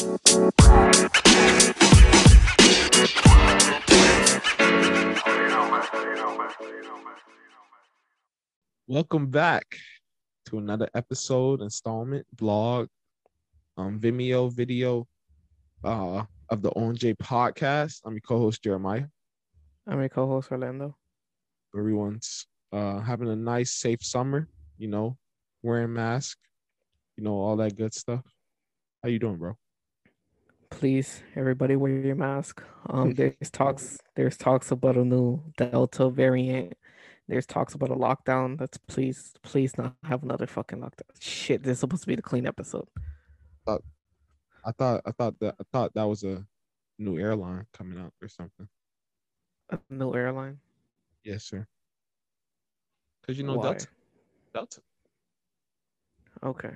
Welcome back to another episode, installment, vlog, um, Vimeo video uh, of the ONJ podcast. I'm your co-host Jeremiah. I'm your co-host Orlando. Everyone's uh, having a nice, safe summer. You know, wearing mask. You know all that good stuff. How you doing, bro? Please, everybody, wear your mask. Um, there's talks. There's talks about a new Delta variant there's talks about a lockdown. Let's please, please not have another fucking lockdown. Shit, this is supposed to be the clean episode. Uh, I thought, I thought that, I thought that was a new airline coming out or something. A new airline. Yes, sir. Because you know Why? Delta. Delta. Okay.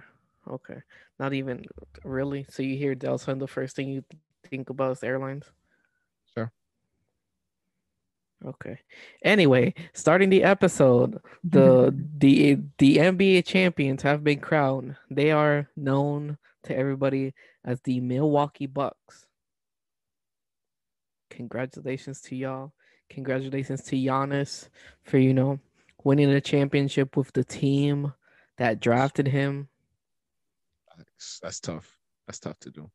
Okay. Not even really. So you hear Delta, and the first thing you think about is airlines. Sure. Okay. Anyway, starting the episode, the the the NBA champions have been crowned. They are known to everybody as the Milwaukee Bucks. Congratulations to y'all. Congratulations to Giannis for you know winning a championship with the team that drafted him. That's tough. That's tough to do.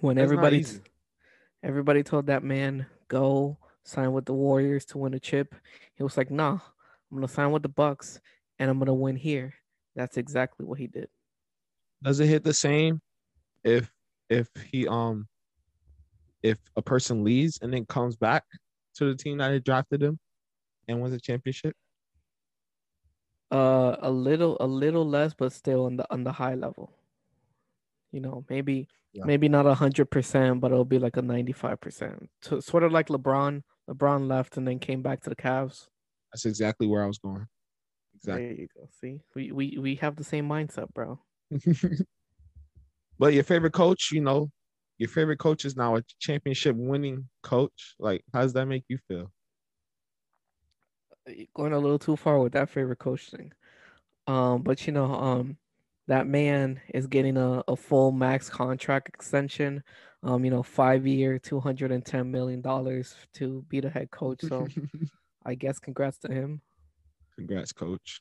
When everybody everybody told that man go sign with the Warriors to win a chip. He was like, "Nah, I'm gonna sign with the Bucks, and I'm gonna win here." That's exactly what he did. Does it hit the same if if he um if a person leaves and then comes back to the team that had drafted him and wins a championship? Uh, a little, a little less, but still on the on the high level. You know, maybe yeah. maybe not a hundred percent, but it'll be like a ninety five percent. So sort of like LeBron LeBron left and then came back to the Cavs. That's exactly where I was going. Exactly. There you go. See, we we we have the same mindset, bro. but your favorite coach, you know, your favorite coach is now a championship winning coach. Like, how does that make you feel? Going a little too far with that favorite coach thing. Um, but you know, um, that man is getting a, a full max contract extension um, you know, five year, two hundred and ten million dollars to be the head coach. So, I guess congrats to him. Congrats, coach.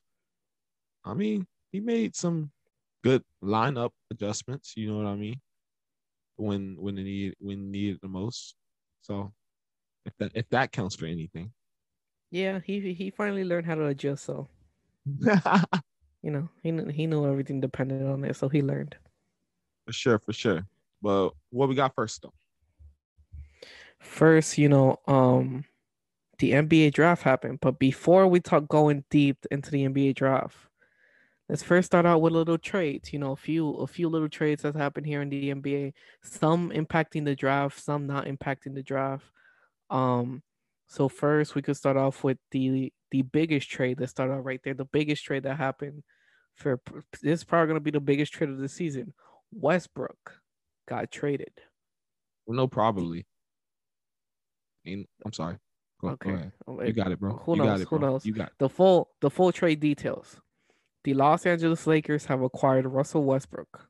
I mean, he made some good lineup adjustments. You know what I mean? When when it need when needed the most. So, if that if that counts for anything. Yeah, he he finally learned how to adjust. So, you know, he he knew everything depended on it, so he learned. For sure, for sure. But what we got first though? First, you know, um the NBA draft happened, but before we talk going deep into the NBA draft, let's first start out with little trades. You know, a few a few little trades that happened here in the NBA. Some impacting the draft, some not impacting the draft. Um, so first we could start off with the the biggest trade that started out right there. The biggest trade that happened for this is probably gonna be the biggest trade of the season. Westbrook got traded. Well, no, probably. I'm sorry. Go, okay. Go ahead. Oh, you got it, bro. Who you knows? It, Who knows? You got it. the full the full trade details. The Los Angeles Lakers have acquired Russell Westbrook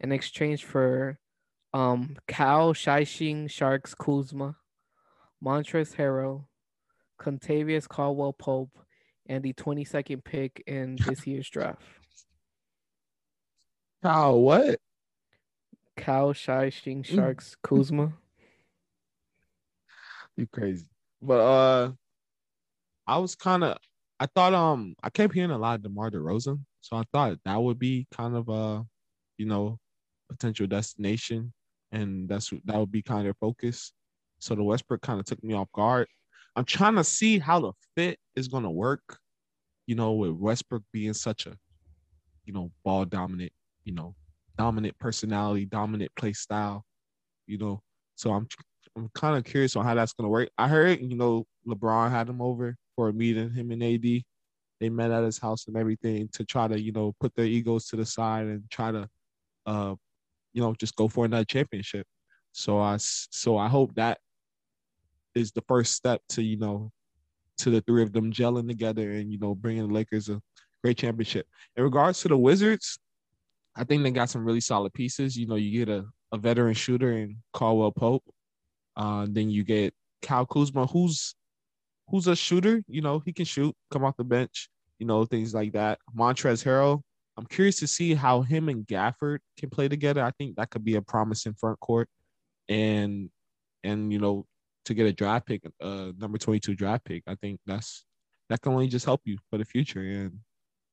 in exchange for um Cal Shishing Sharks Kuzma, Montrezl Harrell, Kentavious Caldwell Pope, and the 22nd pick in this year's draft. Cal, what? Cow Shy Shing mm. Sharks Kuzma. You crazy. But uh I was kind of I thought um I kept hearing a lot of DeMar DeRozan, so I thought that would be kind of a you know potential destination, and that's that would be kind of focus. So the Westbrook kind of took me off guard. I'm trying to see how the fit is gonna work, you know, with Westbrook being such a you know ball dominant, you know dominant personality, dominant play style, you know. So I'm I'm kind of curious on how that's gonna work. I heard, you know, LeBron had him over for a meeting, him and AD. They met at his house and everything to try to, you know, put their egos to the side and try to, uh, you know, just go for another championship. So I, so I hope that is the first step to, you know, to the three of them gelling together and you know bringing the Lakers a great championship. In regards to the Wizards, I think they got some really solid pieces. You know, you get a, a veteran shooter in Caldwell Pope. Uh, then you get Cal Kuzma, who's who's a shooter. You know, he can shoot, come off the bench. You know, things like that. Montrezl Harrell. I'm curious to see how him and Gafford can play together. I think that could be a promising front court, and and you know to get a draft pick, uh, number 22 draft pick. I think that's that can only just help you for the future. And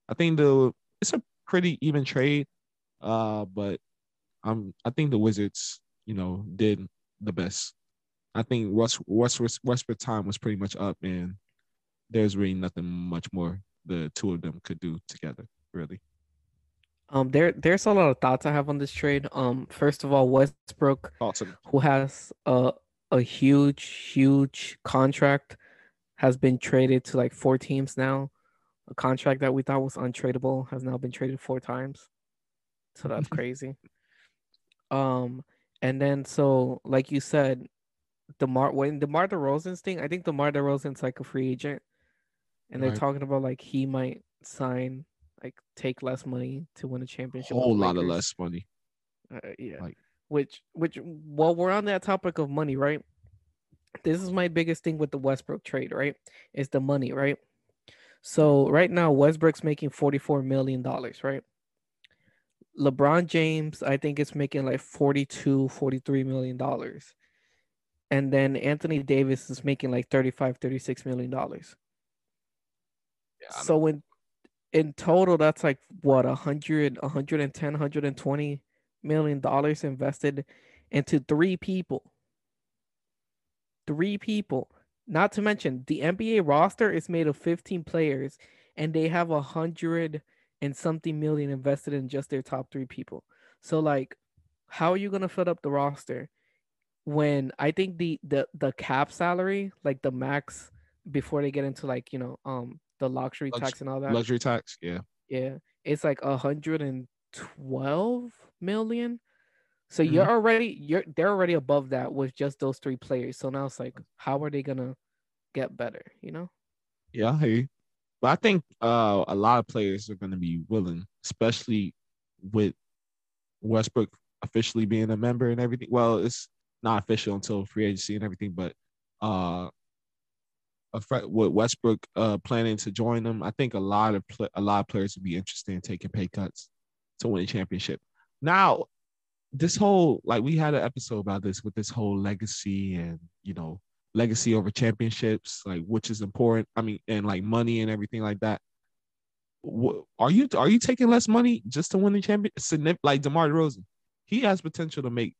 I think the it's a pretty even trade. Uh, but I'm I think the Wizards, you know, did the best. I think West West Westbrook time was pretty much up, and there's really nothing much more the two of them could do together, really. Um, there there's a lot of thoughts I have on this trade. Um, first of all, Westbrook, awesome. who has a a huge, huge contract, has been traded to like four teams now. A contract that we thought was untradeable has now been traded four times. So that's crazy. Um, and then so like you said, DeMar when DeMar DeRozan's thing, I think DeMar DeRozan's like a free agent, and they're right. talking about like he might sign like take less money to win a championship. A whole lot of less money. Uh, yeah. Like, which which while we're on that topic of money, right? This is my biggest thing with the Westbrook trade, right? Is the money, right? So right now Westbrook's making 44 million dollars, right? LeBron James, I think it's making like 42, 43 million dollars. And then Anthony Davis is making like 35, 36 million dollars. Yeah, so in in total, that's like what 100, 110, 120 million dollars invested into three people. Three people. Not to mention the NBA roster is made of 15 players and they have a hundred and something million invested in just their top three people. So like how are you gonna fill up the roster when I think the the the cap salary, like the max before they get into like, you know, um the luxury Lux- tax and all that. Luxury tax, yeah. Yeah. It's like a hundred and twelve million. So mm-hmm. you're already you're they're already above that with just those three players. So now it's like, how are they gonna get better? You know? Yeah, hey. But I think uh, a lot of players are gonna be willing, especially with Westbrook officially being a member and everything. Well, it's not official until free agency and everything, but uh, with Westbrook uh, planning to join them, I think a lot of pl- a lot of players would be interested in taking pay cuts to win a championship. Now, this whole like we had an episode about this with this whole legacy and you know legacy over championships, like which is important. I mean, and like money and everything like that. Are you are you taking less money just to win the championship? Like DeMar DeRozan, he has potential to make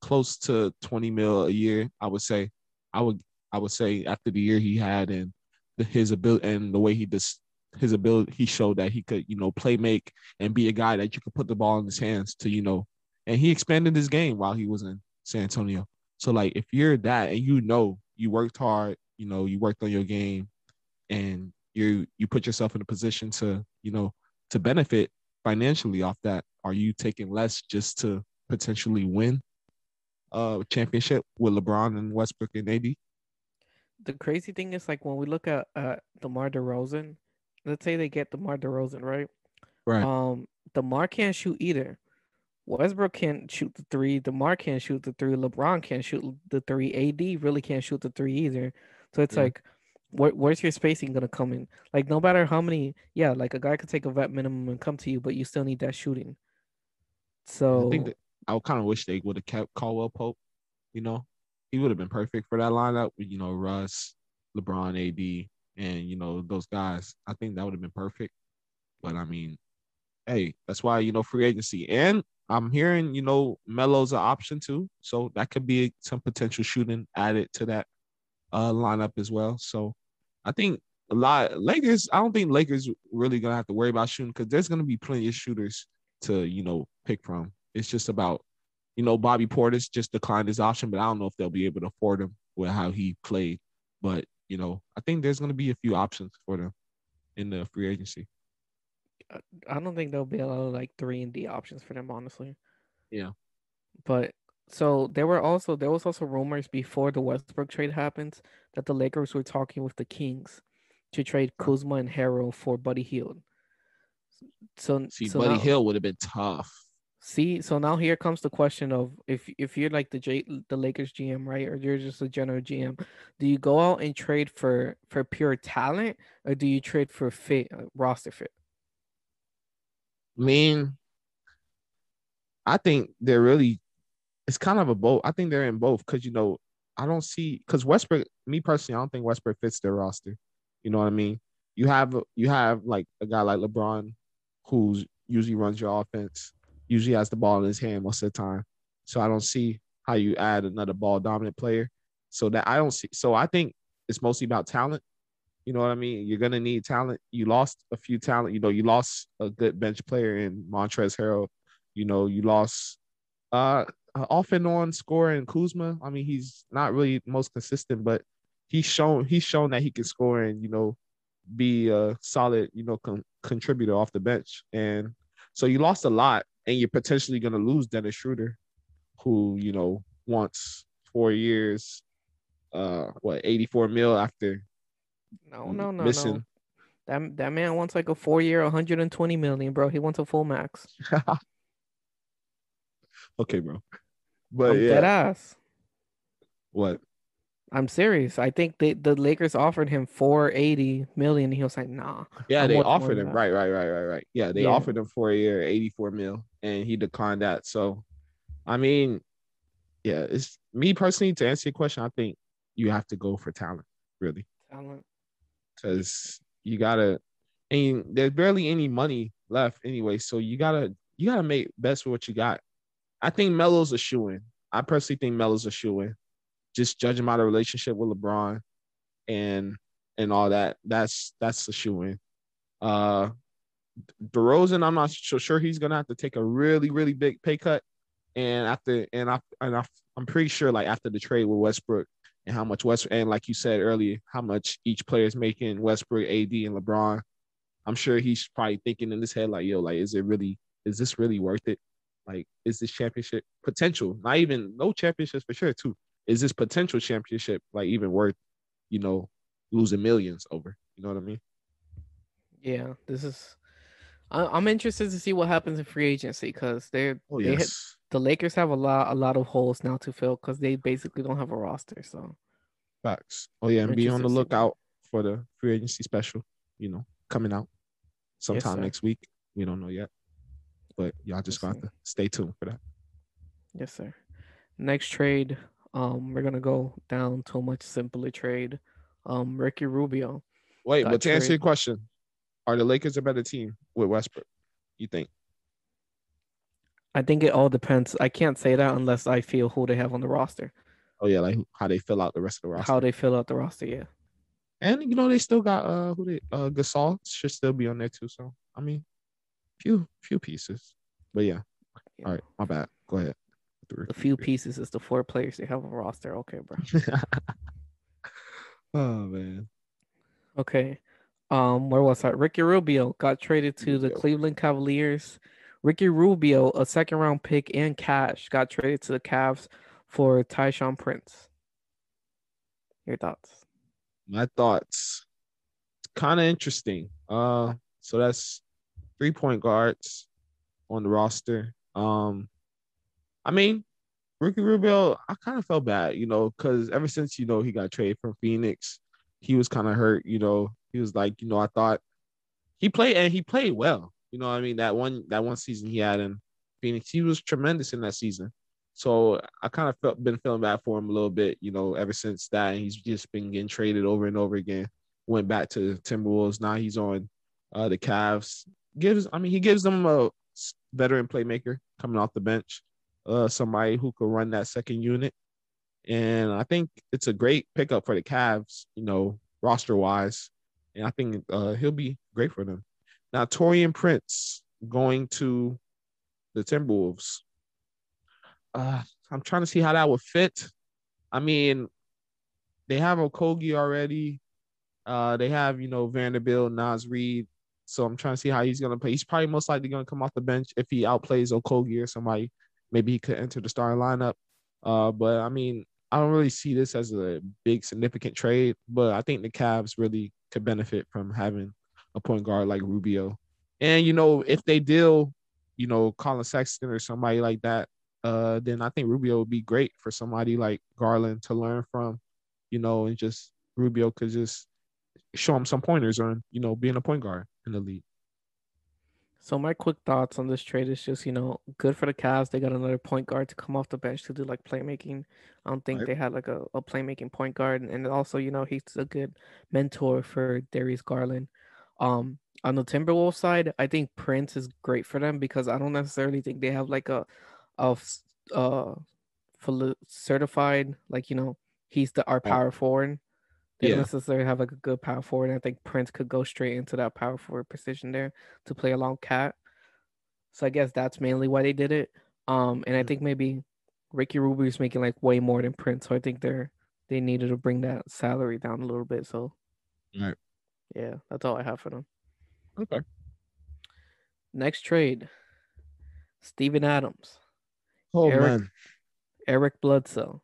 close to twenty mil a year. I would say. I would I would say after the year he had and the, his ability and the way he just his ability he showed that he could you know play make and be a guy that you could put the ball in his hands to you know and he expanded his game while he was in San Antonio. So like if you're that and you know you worked hard, you know you worked on your game, and you you put yourself in a position to you know to benefit financially off that, are you taking less just to potentially win a championship with LeBron and Westbrook and AD? the crazy thing is like when we look at uh DeMar DeRozan, let's say they get DeMar DeRozan, right? Right. Um, DeMar can't shoot either. Westbrook can't shoot the three. DeMar can't shoot the three. LeBron can't shoot the three. AD really can't shoot the three either. So it's yeah. like, where, where's your spacing gonna come in? Like no matter how many, yeah, like a guy could take a vet minimum and come to you, but you still need that shooting. So I think that I kind of wish they would have kept Caldwell Pope. You know, he would have been perfect for that lineup you know Russ, LeBron, AD, and you know those guys. I think that would have been perfect. But I mean, hey, that's why you know free agency, and I'm hearing you know Melo's an option too, so that could be some potential shooting added to that uh, lineup as well. So I think a lot Lakers. I don't think Lakers really gonna have to worry about shooting because there's gonna be plenty of shooters to you know pick from. It's just about you know, Bobby Portis just declined his option, but I don't know if they'll be able to afford him with how he played. But you know, I think there's going to be a few options for them in the free agency. I don't think there'll be a lot of like three and D options for them, honestly. Yeah. But so there were also there was also rumors before the Westbrook trade happens that the Lakers were talking with the Kings to trade Kuzma and Harrell for Buddy Hield. So See, so Buddy now, Hill would have been tough. See, so now here comes the question of if if you're like the J, the Lakers GM, right, or you're just a general GM, do you go out and trade for for pure talent, or do you trade for fit uh, roster fit? I mean, I think they're really. It's kind of a both. I think they're in both because you know I don't see because Westbrook. Me personally, I don't think Westbrook fits their roster. You know what I mean? You have you have like a guy like LeBron, who's usually runs your offense usually has the ball in his hand most of the time. So I don't see how you add another ball dominant player. So that I don't see. So I think it's mostly about talent. You know what I mean? You're gonna need talent. You lost a few talent. You know, you lost a good bench player in Montrezl Harrell. You know, you lost uh off and on scorer in Kuzma. I mean, he's not really most consistent, but he's shown he's shown that he can score and you know be a solid you know con- contributor off the bench. And so you lost a lot, and you're potentially going to lose Dennis Schroeder, who you know wants four years, uh, what 84 mil after. No, no, no, missing. no. That that man wants like a four year, 120 million, bro. He wants a full max. okay, bro. But I'm yeah. dead ass. What? I'm serious. I think they, the Lakers offered him 480 million. He was like, nah. Yeah, I'm they offered him. Right, right, right, right, right. Yeah, they yeah. offered him for a year, 84 mil, and he declined that. So, I mean, yeah, it's me personally to answer your question. I think you have to go for talent, really. Talent. Because you gotta, and there's barely any money left anyway. So you gotta, you gotta make best with what you got. I think Melo's a shoe in. I personally think Melo's a shoe in just judging by the relationship with LeBron and and all that, that's that's the shoe in. Uh DeRozan, I'm not so sure he's gonna have to take a really, really big pay cut. And after and I and I, I'm pretty sure like after the trade with Westbrook and how much West and like you said earlier, how much each player is making Westbrook, AD, and LeBron. I'm sure he's probably thinking in his head like, yo, like, is it really, is this really worth it? Like, is this championship potential? Not even no championships for sure, too is this potential championship like even worth, you know, losing millions over? You know what I mean? Yeah, this is. I, am interested to see what happens in free agency because they're oh, they yes. hit, the Lakers have a lot a lot of holes now to fill because they basically don't have a roster. So facts. Oh yeah, and be on the lookout for the free agency special. You know, coming out sometime yes, next week. We don't know yet, but y'all just yes, got to stay tuned for that. Yes, sir. Next trade um, we're gonna go down to a much simpler trade. Um, Ricky Rubio. Wait, but to answer your question, are the Lakers a better team with Westbrook? You think? I think it all depends. I can't say that unless I feel who they have on the roster. Oh yeah, like how they fill out the rest of the roster. How they fill out the roster, yeah. And you know they still got uh who they uh Gasol should still be on there too. So I mean, few few pieces, but yeah. yeah. All right, my bad. Go ahead. The few pieces is the four players they have a roster. Okay, bro. oh man. Okay. Um, where was that? Ricky Rubio got traded to the Cleveland Cavaliers. Ricky Rubio, a second round pick and cash, got traded to the Cavs for Tayshaun Prince. Your thoughts? My thoughts. Kind of interesting. Uh, so that's three point guards on the roster. Um, I mean, Ricky Rubio, I kind of felt bad, you know, because ever since you know he got traded from Phoenix, he was kind of hurt. You know, he was like, you know, I thought he played and he played well. You know, I mean that one that one season he had in Phoenix, he was tremendous in that season. So I kind of felt been feeling bad for him a little bit, you know, ever since that. And he's just been getting traded over and over again. Went back to Timberwolves. Now he's on uh, the Cavs. Gives, I mean, he gives them a veteran playmaker coming off the bench uh, somebody who could run that second unit. And I think it's a great pickup for the Cavs, you know, roster wise. And I think uh, he'll be great for them. Now, Taurean Prince going to the Timberwolves. Uh, I'm trying to see how that would fit. I mean, they have Okogie already. Uh, they have, you know, Vanderbilt, Naz Reid. So I'm trying to see how he's gonna play. He's probably most likely gonna come off the bench if he outplays Okogie or somebody maybe he could enter the starting lineup. Uh, but I mean, I don't really see this as a big significant trade, but I think the Cavs really could benefit from having a point guard like Rubio And you know, if they deal, you know, Collin Sexton or somebody like that, uh, then I think Rubio would be great for somebody like Garland to learn from, you know, and just Rubio could just show him some pointers on, you know, being a point guard in the league. So my quick thoughts on this trade is just, you know, good for the Cavs. They got another point guard to come off the bench to do like playmaking. I don't think right. they had like a, a playmaking point guard. And also, you know, he's a good mentor for Darius Garland. Um, on the Timberwolves side, I think Prince is great for them because I don't necessarily think they have like a of uh certified like you know he's the our power forward. They yeah. don't necessarily have like a good power forward. And I think Prince could go straight into that power forward position there to play along KAT. So I guess that's mainly why they did it. Um, and I mm-hmm. think maybe Ricky Rubio is making like way more than Prince, so I think they're they needed to bring that salary down a little bit. So, right. yeah, that's all I have for them. Okay. Next trade, Steven Adams. Oh Eric, man, Eric Bledsoe,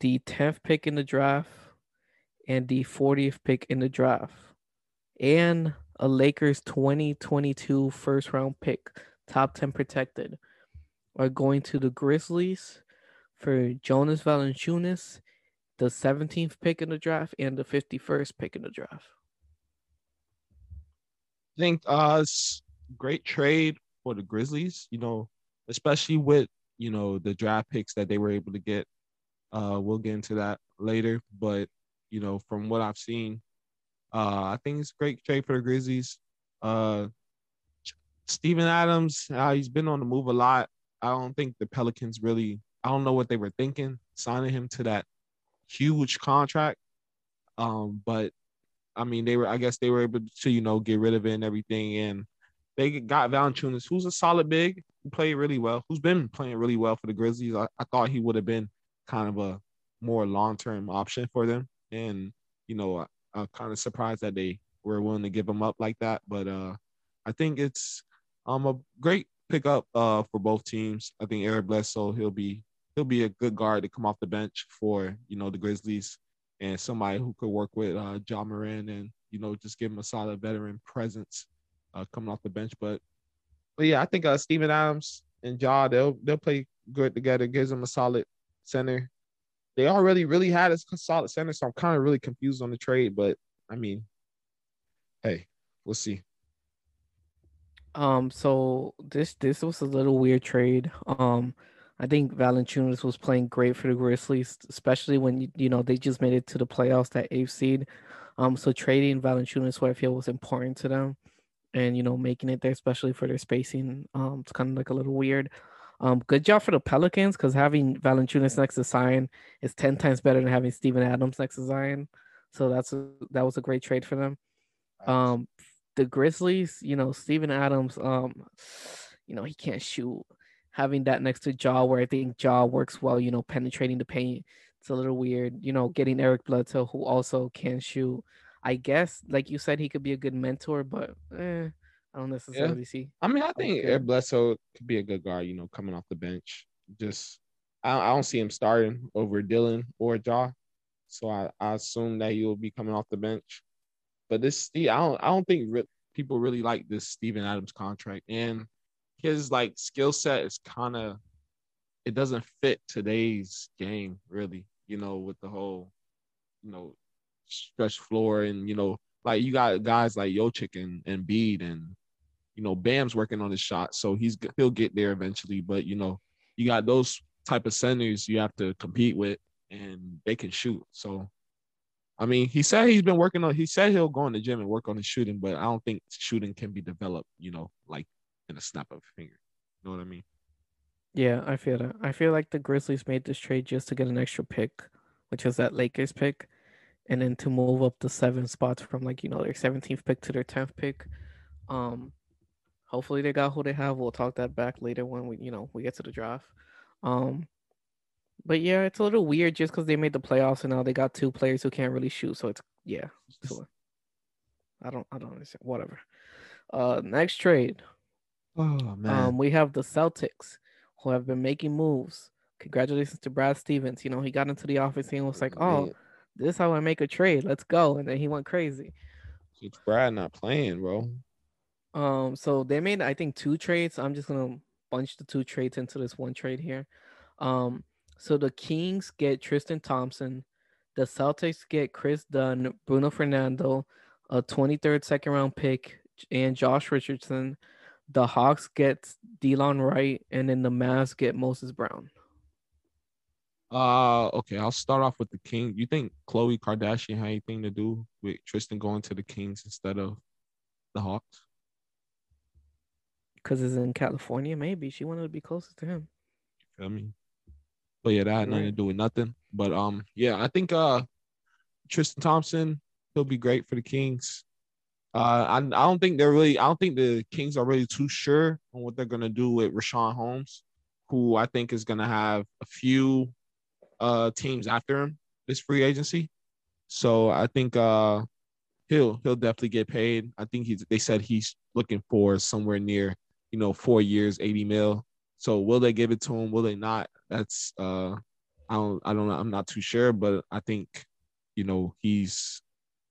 the tenth pick in the draft and the 40th pick in the draft, and a Lakers 2022 first round pick, top 10 protected, are going to the Grizzlies for Jonas Valanciunas, the 17th pick in the draft, and the 51st pick in the draft. I think uh, great trade for the Grizzlies. You know, especially with you know the draft picks that they were able to get. Uh, we'll get into that later, but you know from what I've seen, uh, I think it's great trade for the Grizzlies. Uh, Steven Adams, uh, he's been on the move a lot. I don't think the Pelicans really. I don't know what they were thinking signing him to that huge contract. Um, but I mean, they were. I guess they were able to, you know, get rid of it and everything, and they got Valanciunas, who's a solid big, who played really well, who's been playing really well for the Grizzlies. I, I thought he would have been kind of a more long term option for them, and you know, I, I'm kind of surprised that they were willing to give him up like that. But uh, I think it's um a great pickup uh for both teams. I think Eric Bledsoe he'll be he'll be a good guard to come off the bench for you know the Grizzlies and somebody who could work with uh Ja Morant and you know just give him a solid veteran presence uh, coming off the bench. But but yeah, I think uh, Steven Adams and Ja they'll they'll play good together. Gives them a solid center. They already really had a solid center, so I'm kind of really confused on the trade. But I mean, hey, we'll see. Um, so this this was a little weird trade. Um, I think Valanciunas was playing great for the Grizzlies, especially when you know they just made it to the playoffs, that eighth seed. Um, so trading Valanciunas, what I feel was important to them and you know making it there, especially for their spacing. Um, it's kind of like a little weird. Um, good job for the Pelicans because having Valanciunas next to Zion is ten times better than having Steven Adams next to Zion. So that's a, that was a great trade for them. Um, the Grizzlies, you know, Steven Adams, um, you know, he can't shoot. Having that next to Ja, where I think Ja works well, you know, penetrating the paint, it's a little weird. You know, getting Eric Bledsoe, who also can shoot. I guess, like you said, he could be a good mentor, but eh, I don't necessarily yeah. see. I mean, I think Eric Bledsoe could be a good guard. You know, coming off the bench. Just, I, I don't see him starting over Dillon or Ja. so I, I assume that he will be coming off the bench. But this, I don't, I don't think re- people really like this Steven Adams contract, and his like skill set is kind of, it doesn't fit today's game really. You know, with the whole, you know, stretch floor and you know like you got guys like Jokic and and Bede and you know Bam's working on his shot, so he's he'll get there eventually. But you know you got those type of centers you have to compete with, and they can shoot. So I mean, he said he's been working on. He said he'll go in the gym and work on his shooting, but I don't think shooting can be developed. You know, like in a snap of a finger. You know what I mean? Yeah, I feel that. I feel like the Grizzlies made this trade just to get an extra pick, which is that Lakers pick and then to move up the seven spots from like you know their 17th pick to their 10th pick um hopefully they got who they have. We'll talk that back later when we you know we get to the draft. Um but yeah it's a little weird just because they made the playoffs and now they got two players who can't really shoot. So it's yeah so i don't i don't understand. Whatever. Uh next trade. Oh man. Um we have the celtics who have been making moves. Congratulations to brad stevens. You know he got into the office and was like oh this is how I make a trade. Let's go. And then he went crazy. It's Brad not playing, bro. Um, so they made I think two trades. I'm just gonna bunch the two trades into this one trade here. Um, so the Kings get Tristan Thompson, the Celtics get Kris Dunn, Bruno Fernando, a 23rd second round pick, and Josh Richardson. The Hawks get Delon Wright, and then the Mavs get Moses Brown. Uh, okay. I'll start off with the King. You think Khloe Kardashian had anything to do with Tristan going to the Kings instead of the Hawks? Because it's in California, maybe she wanted to be closer to him. I mean, but yeah, that had nothing to do with nothing. But um, yeah, I think uh, Tristan Thompson he'll be great for the Kings. Uh, I, I don't think they're really. I don't think the Kings are really too sure on what they're gonna do with Richaun Holmes, who I think is gonna have a few uh teams after him this free agency. So I think uh he'll he'll definitely get paid. I think he's they said he's looking for somewhere near, you know, four years, 80 mil. So will they give it to him? Will they not? That's uh I don't I don't know. I'm not too sure, but I think, you know, he's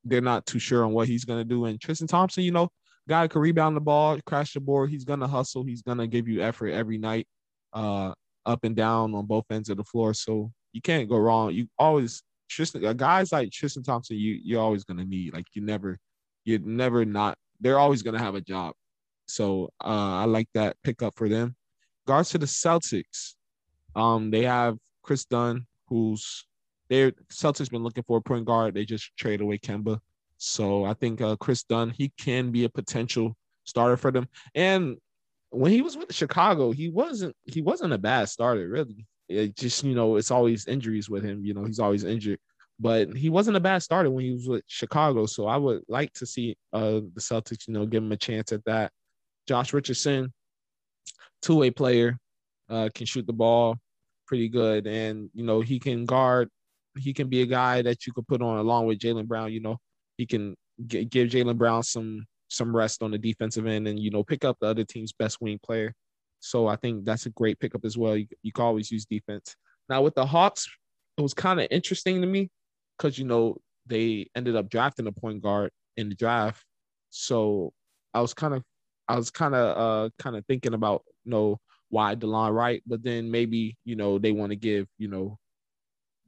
they're not too sure on what he's gonna do. And Tristan Thompson, you know, guy can rebound the ball, crash the board. He's gonna hustle. He's gonna give you effort every night, uh, up and down on both ends of the floor. So you can't go wrong. You always Tristan uh, guys like Tristan Thompson, you you're always gonna need. Like you never, you're never not. They're always gonna have a job. So uh, I like that pickup for them. Guards to the Celtics, um, they have Kris Dunn, who's their Celtics been looking for a point guard. They just trade away Kemba. So I think uh, Kris Dunn, he can be a potential starter for them. And when he was with Chicago, he wasn't he wasn't a bad starter, really it just you know it's always injuries with him. You know he's always injured, but he wasn't a bad starter when he was with Chicago. So I would like to see uh the Celtics you know give him a chance at that. Josh Richardson, two way player, uh, can shoot the ball pretty good, and you know he can guard. He can be a guy that you could put on along with Jaylen Brown. You know he can g- give Jaylen Brown some some rest on the defensive end, and you know pick up the other team's best wing player. So I think that's a great pickup as well. You, you can always use defense. Now with the Hawks, it was kind of interesting to me because you know they ended up drafting a point guard in the draft. So I was kind of I was kind of uh kind of thinking about you know why Delon Wright, but then maybe you know they want to give you know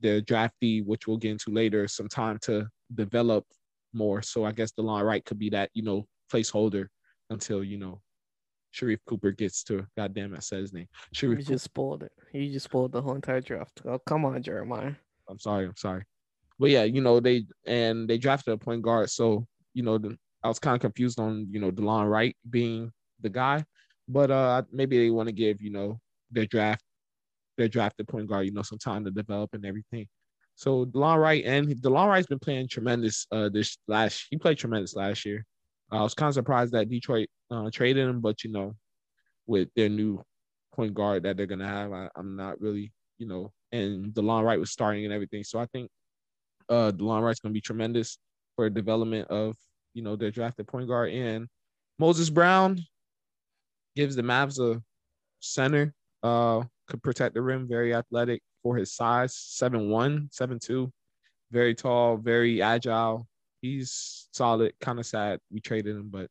the draftee, which we'll get into later, some time to develop more. So I guess Delon Wright could be that you know placeholder until you know Sharife Cooper gets to. Goddamn, I said his name. Sharife. You just spoiled it. You just spoiled the whole entire draft. Oh, come on, Jeremiah. I'm sorry. I'm sorry. But yeah, you know they and they drafted a point guard, so you know the, I was kind of confused on you know Delon Wright being the guy, but uh maybe they want to give you know their draft their drafted point guard you know some time to develop and everything. So Delon Wright and Delon Wright's been playing tremendous uh this last he played tremendous last year. I was kind of surprised that Detroit uh, traded him, but you know, with their new point guard that they're gonna have, I, am not really, you know, and Delon Wright was starting and everything. So I think uh Delon Wright's gonna be tremendous for development of you know their drafted point guard. in. Moses Brown gives the Mavs a center, uh, could protect the rim, very athletic for his size, 7'1, 7'2, very tall, very agile, he's solid. Kind of sad we traded him, but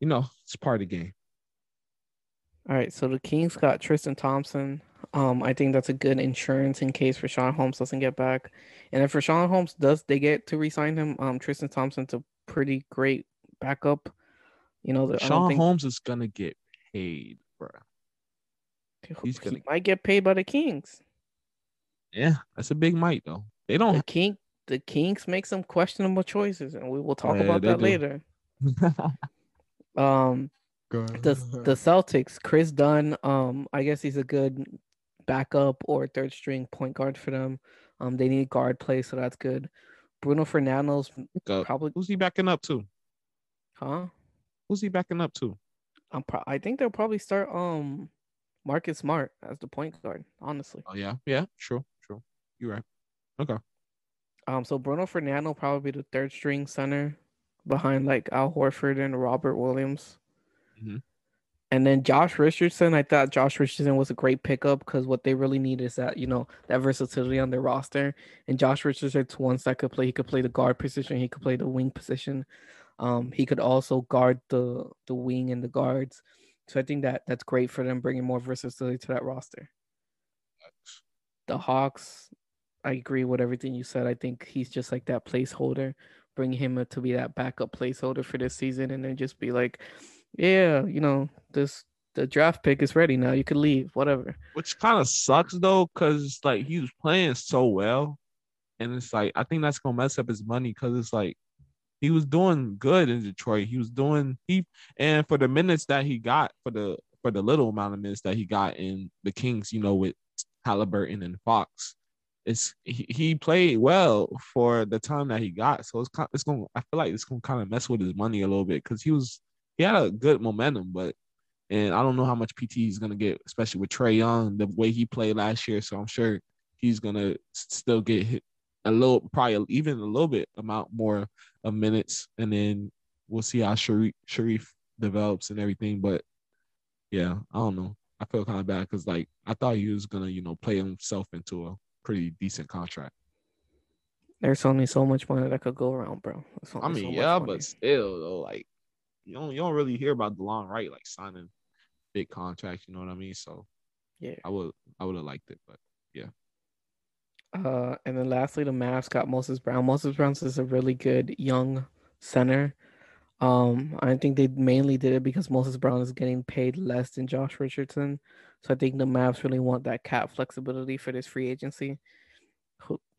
you know, it's part of the game. All right, so the Kings got Tristan Thompson. Um, I think that's a good insurance in case Richaun Holmes doesn't get back. And if Richaun Holmes does, they get to resign him. Um, Tristan Thompson a pretty great backup. You know, Sean think... Holmes is gonna get paid, bro. He's gonna he might get paid by the Kings. Yeah, that's a big might though. They don't. The King, the Kings make some questionable choices, and we will talk yeah, about that do. later. um, the the Celtics, Kris Dunn. Um, I guess he's a good backup or third string point guard for them. Um, they need guard play, so that's good. Bruno Fernando's probably who's he backing up to? Huh? Who's he backing up to? I'm pro- I think they'll probably start um Marcus Smart as the point guard. Honestly. Oh yeah, yeah, sure, sure. You're right. Okay. Um, so Bruno Fernando probably the third string center behind like Al Horford and Robert Williams. Mm-hmm. And then Josh Richardson, I thought Josh Richardson was a great pickup because what they really need is that you know that versatility on their roster. And Josh Richardson's one that could play. He could play the guard position. He could play the wing position. Um, he could also guard the the wing and the guards. So I think that that's great for them, bringing more versatility to that roster. The Hawks, I agree with everything you said. I think he's just like that placeholder. Bring him to be that backup placeholder for this season, and then just be like, yeah, you know, this the draft pick is ready now. You can leave, whatever. Which kind of sucks though, because like he was playing so well, and it's like I think that's gonna mess up his money because it's like he was doing good in Detroit. He was doing he and for the minutes that he got for the for the little amount of minutes that he got in the Kings, you know, with Halliburton and Fox, it's he, he played well for the time that he got. So it's kind it's gonna I feel like it's gonna kind of mess with his money a little bit because he was he had a good momentum, but and I don't know how much PT he's gonna get, especially with Trae Young, the way he played last year. So I'm sure he's gonna still get hit a little, probably even a little bit amount more of minutes, and then we'll see how Sharife, Sharife develops and everything. But yeah, I don't know. I feel kind of bad because like I thought he was gonna, you know, play himself into a pretty decent contract. There's only so much money that could go around, bro. I mean, so yeah, but still though, like you don't you don't really hear about DeLon Wright like signing big contracts. You know what I mean? So yeah, I would I would have liked it, but yeah. Uh, and then lastly, the Mavs got Moses Brown. Moses Brown is a really good young center. Um, I think they mainly did it because Moses Brown is getting paid less than Josh Richardson. So I think the Mavs really want that cap flexibility for this free agency.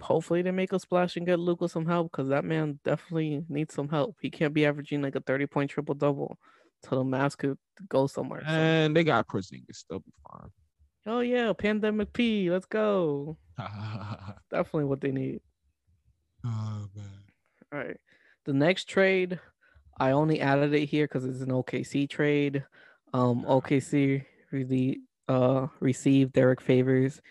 Hopefully they make a splash and get Luka some help because that man definitely needs some help. He can't be averaging like a 30 point triple double till the Mavs could go somewhere. And so. they got Porzingis, they'll be fine. Oh yeah, pandemic P, let's go. definitely what they need. Oh man. All right. The next trade, I only added it here because it's an OKC trade. Um, OKC really uh received Derrick Favors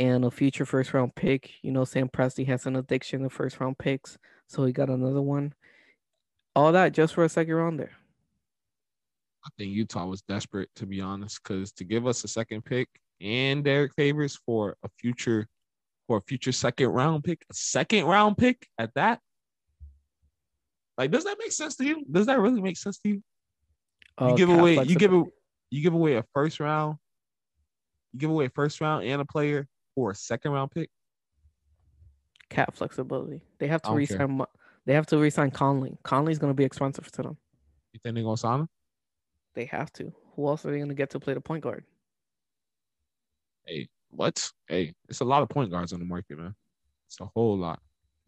and a future first round pick. You know, Sam Presti has an addiction to first round picks, so he got another one. All that just for a second rounder. I think Utah was desperate to be honest, because to give us a second pick and Derrick Favors for a future for a future second round pick, a second round pick at that. Like, does that make sense to you? Does that really make sense to you? Uh, you give away you give a, you give away a first round, you give away a first round and a player for a second round pick? Cap flexibility. They have to resign. They have to resign Conley. Conley's going to be expensive to them. You think they're going to sign him? They have to. Who else are they going to get to play the point guard? Hey, what? Hey, it's a lot of point guards on the market, man. It's a whole lot.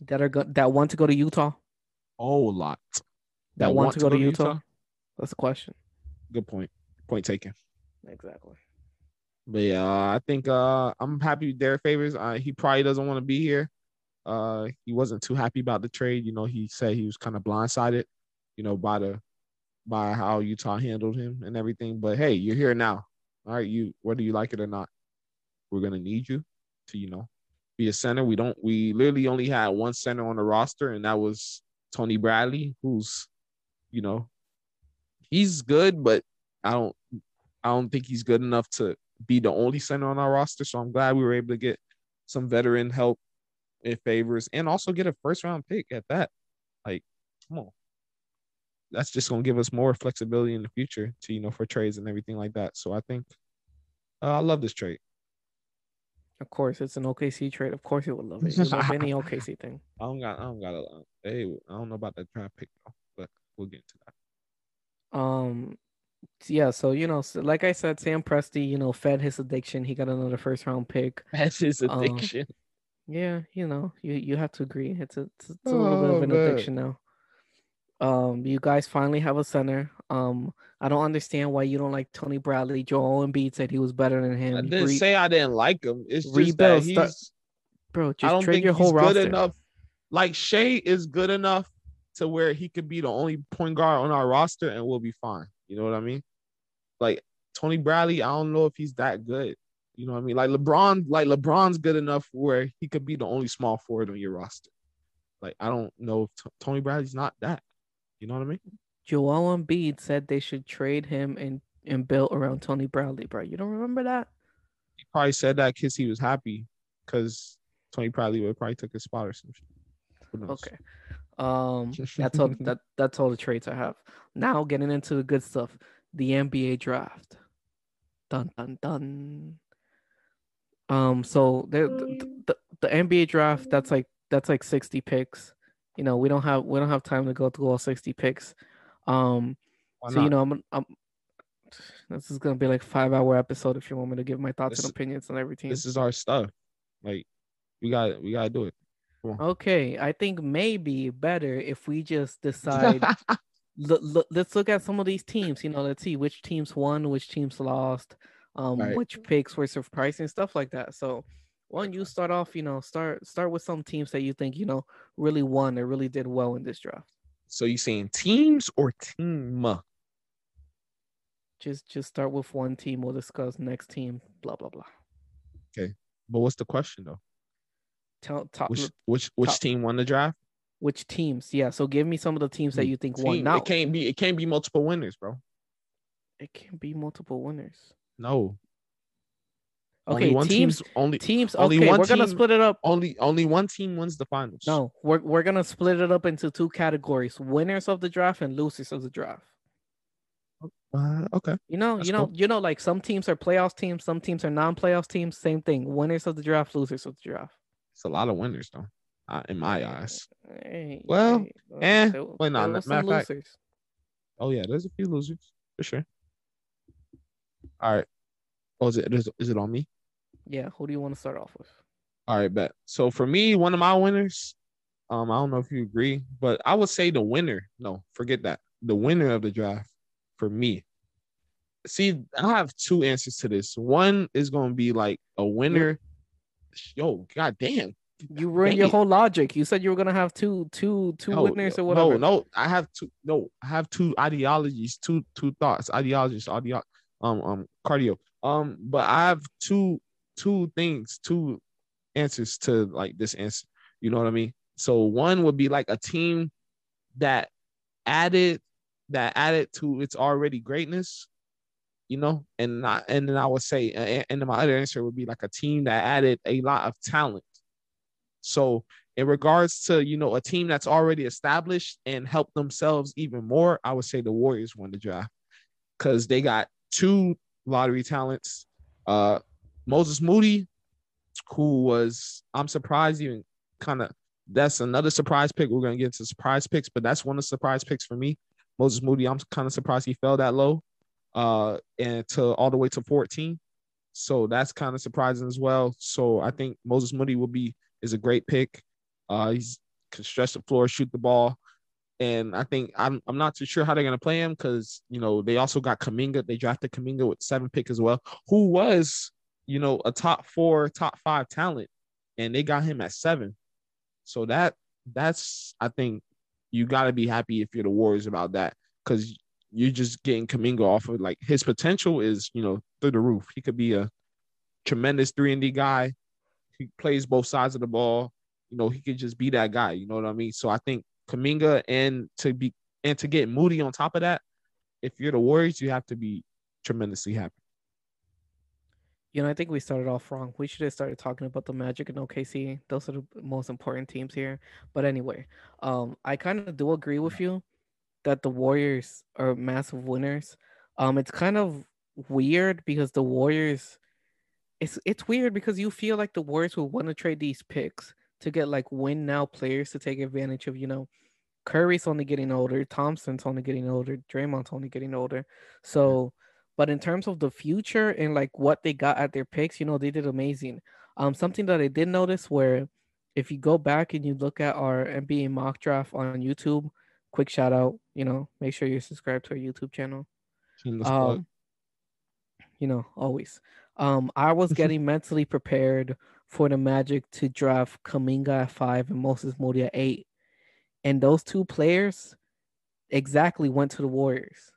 That are go- that want to go to Utah. Whole lot. That, that want, want, to go, to, Utah? Utah? That's the question. Good point. Point taken. Exactly. But yeah, I think uh, I'm happy with Derrick Favors. Uh, he probably doesn't want to be here. Uh, he wasn't too happy about the trade. You know, he said he was kind of blindsided, you know, by the by how Utah handled him and everything. But hey, you're here now. All right, you whether you like it or not, we're gonna need you to, you know, be a center. We don't we literally only had one center on the roster, and that was Tony Bradley, who's, you know, he's good, but I don't I don't think he's good enough to be the only center on our roster. So I'm glad we were able to get some veteran help in favors and also get a first round pick at that. Like, come on. That's just gonna give us more flexibility in the future to you know for trades and everything like that. So I think uh, I love this trade. Of course, it's an OKC trade. Of course, you would love it. You love any OKC thing. I don't got. I don't got a. Hey, I don't know about that draft pick though, but we'll get into that. Um, yeah, so you know, so like I said, Sam Presti, you know, fed his addiction. He got another first round pick. That's his um, addiction. Um, yeah, you know, you you have to agree. It's a it's, a little oh, bit of an man. addiction now. Um, you guys finally have a center. Um, I don't understand why you don't like Tony Bradley. Joel Embiid said he was better than him. I didn't Re- say I didn't like him. It's just rebuild, that he's, start, bro. Just I don't think your whole he's roster. good enough. Like Shai is good enough to where he could be the only point guard on our roster and we'll be fine. You know what I mean? Like Tony Bradley, I don't know if he's that good. You know what I mean? Like LeBron, like LeBron's good enough where he could be the only small forward on your roster. Like I don't know if T- Tony Bradley's not that. You know what I mean? Joel Embiid said they should trade him and and build around Tony Bradley, bro. You don't remember that? He probably said that because he was happy because Tony Bradley would probably took his spot or some shit. Okay. Um, that's all. that that's all the trades I have. Now getting into the good stuff. The NBA draft. Dun dun dun. Um, so the, the, the, the NBA draft that's like that's like sixty picks. You know, we don't have we don't have time to go through all sixty picks. Um, so you know, I'm, I'm this is gonna be like five hour episode if you want me to give my thoughts this, and opinions on everything. This is our stuff. Like we got we gotta do it. Okay, I think maybe better if we just decide. look, look, let's look at some of these teams. You know, let's see which teams won, which teams lost, um, right. which picks were surprising, stuff like that. So, why don't you start off? You know, start start with some teams that you think you know really won or really did well in this draft. So you saying teams or team? Just just start with one team. We'll discuss next team. Blah blah blah. Okay, but what's the question though? Tell top which which which top, team won the draft? Which teams? Yeah. So give me some of the teams that hmm, you think team, won. Now it can't be it can't be multiple winners, bro. It can't be multiple winners. No. Okay, only one teams only teams. Only okay, one we're team, gonna split it up. Only only one team wins the finals. No, we're we're gonna split it up into two categories: winners of the draft and losers of the draft. Uh, okay. You know, That's you know, cool. you know, like some teams are playoffs teams, some teams are non-playoffs teams. Same thing. Winners of the draft, losers of the draft. It's a lot of winners, though, uh, in my eyes. Hey, well, hey, eh, there, wait, no, matter fact. Oh yeah, there's a few losers for sure. All right. Oh, is it is, is it on me? Yeah. Who do you want to start off with? All right, bet. So for me, one of my winners, um, I don't know if you agree, but I would say the winner. No, forget that. The winner of the draft for me. See, I have two answers to this. One is going to be like a winner. Yo, god damn. You ruined your whole logic. You said you were gonna have two, two, two no, winners or whatever. No, no, I have two. No, I have two ideologies, two, two thoughts, ideologies, audio, um, um, cardio. Um, but I have two, two things, two answers to like this answer. You know what I mean? So one would be like a team that added that added to its already greatness, you know, and not, and then I would say, and my other answer would be like a team that added a lot of talent. So in regards to you know a team that's already established and helped themselves even more, I would say the Warriors won the draft because they got two lottery talents. Uh, Moses Moody, who was I'm surprised even kind of that's another surprise pick. We're gonna get to surprise picks, but that's one of the surprise picks for me. Moses Moody, I'm kind of surprised he fell that low, uh, and to all the way to 14. So that's kind of surprising as well. So I think Moses Moody will be is a great pick. Uh, he's can stretch the floor, shoot the ball, and I think I'm I'm not too sure how they're gonna play him because you know they also got Kuminga. They drafted Kuminga with seven pick as well, who was you know a top four, top five talent, and they got him at seven. So that that's I think you got to be happy if you're the Warriors about that because you're just getting Kuminga off of like his potential is you know through the roof. He could be a tremendous three and D guy. He plays both sides of the ball. You know he could just be that guy. You know what I mean? So I think Kuminga and to be and to get Moody on top of that, if you're the Warriors, you have to be tremendously happy. You know, I think we started off wrong. We should have started talking about the Magic and OKC. Those are the most important teams here. But anyway, um, I kind of do agree with you that the Warriors are massive winners. Um, it's kind of weird because the Warriors, it's it's weird because you feel like the Warriors will want to trade these picks to get like win now players to take advantage of. You know, Curry's only getting older, Thompson's only getting older, Draymond's only getting older. So but in terms of the future and like what they got at their picks, you know, they did amazing. Um, something that I did notice where if you go back and you look at our NBA mock draft on YouTube, quick shout out, you know, make sure you're subscribed to our YouTube channel. Um, you know, always. Um, I was getting mentally prepared for the Magic to draft Kuminga at five and Moses Moody at eight. And those two players exactly went to the Warriors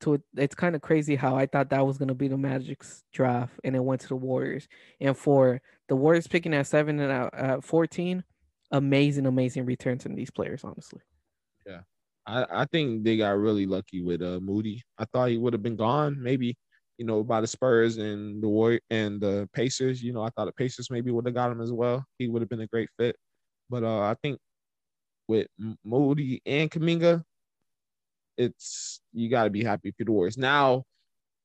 to it's kind of crazy how I thought that was gonna be the Magic's draft and it went to the Warriors. And for the Warriors picking at seven and at, at fourteen, amazing, amazing returns in these players, honestly. Yeah. I, I think they got really lucky with uh Moody. I thought he would have been gone, maybe, you know, by the Spurs and the Warrior and the Pacers. You know, I thought the Pacers maybe would have got him as well. He would have been a great fit. But uh I think with Moody and Kuminga, it's you got to be happy you're the Warriors. Now,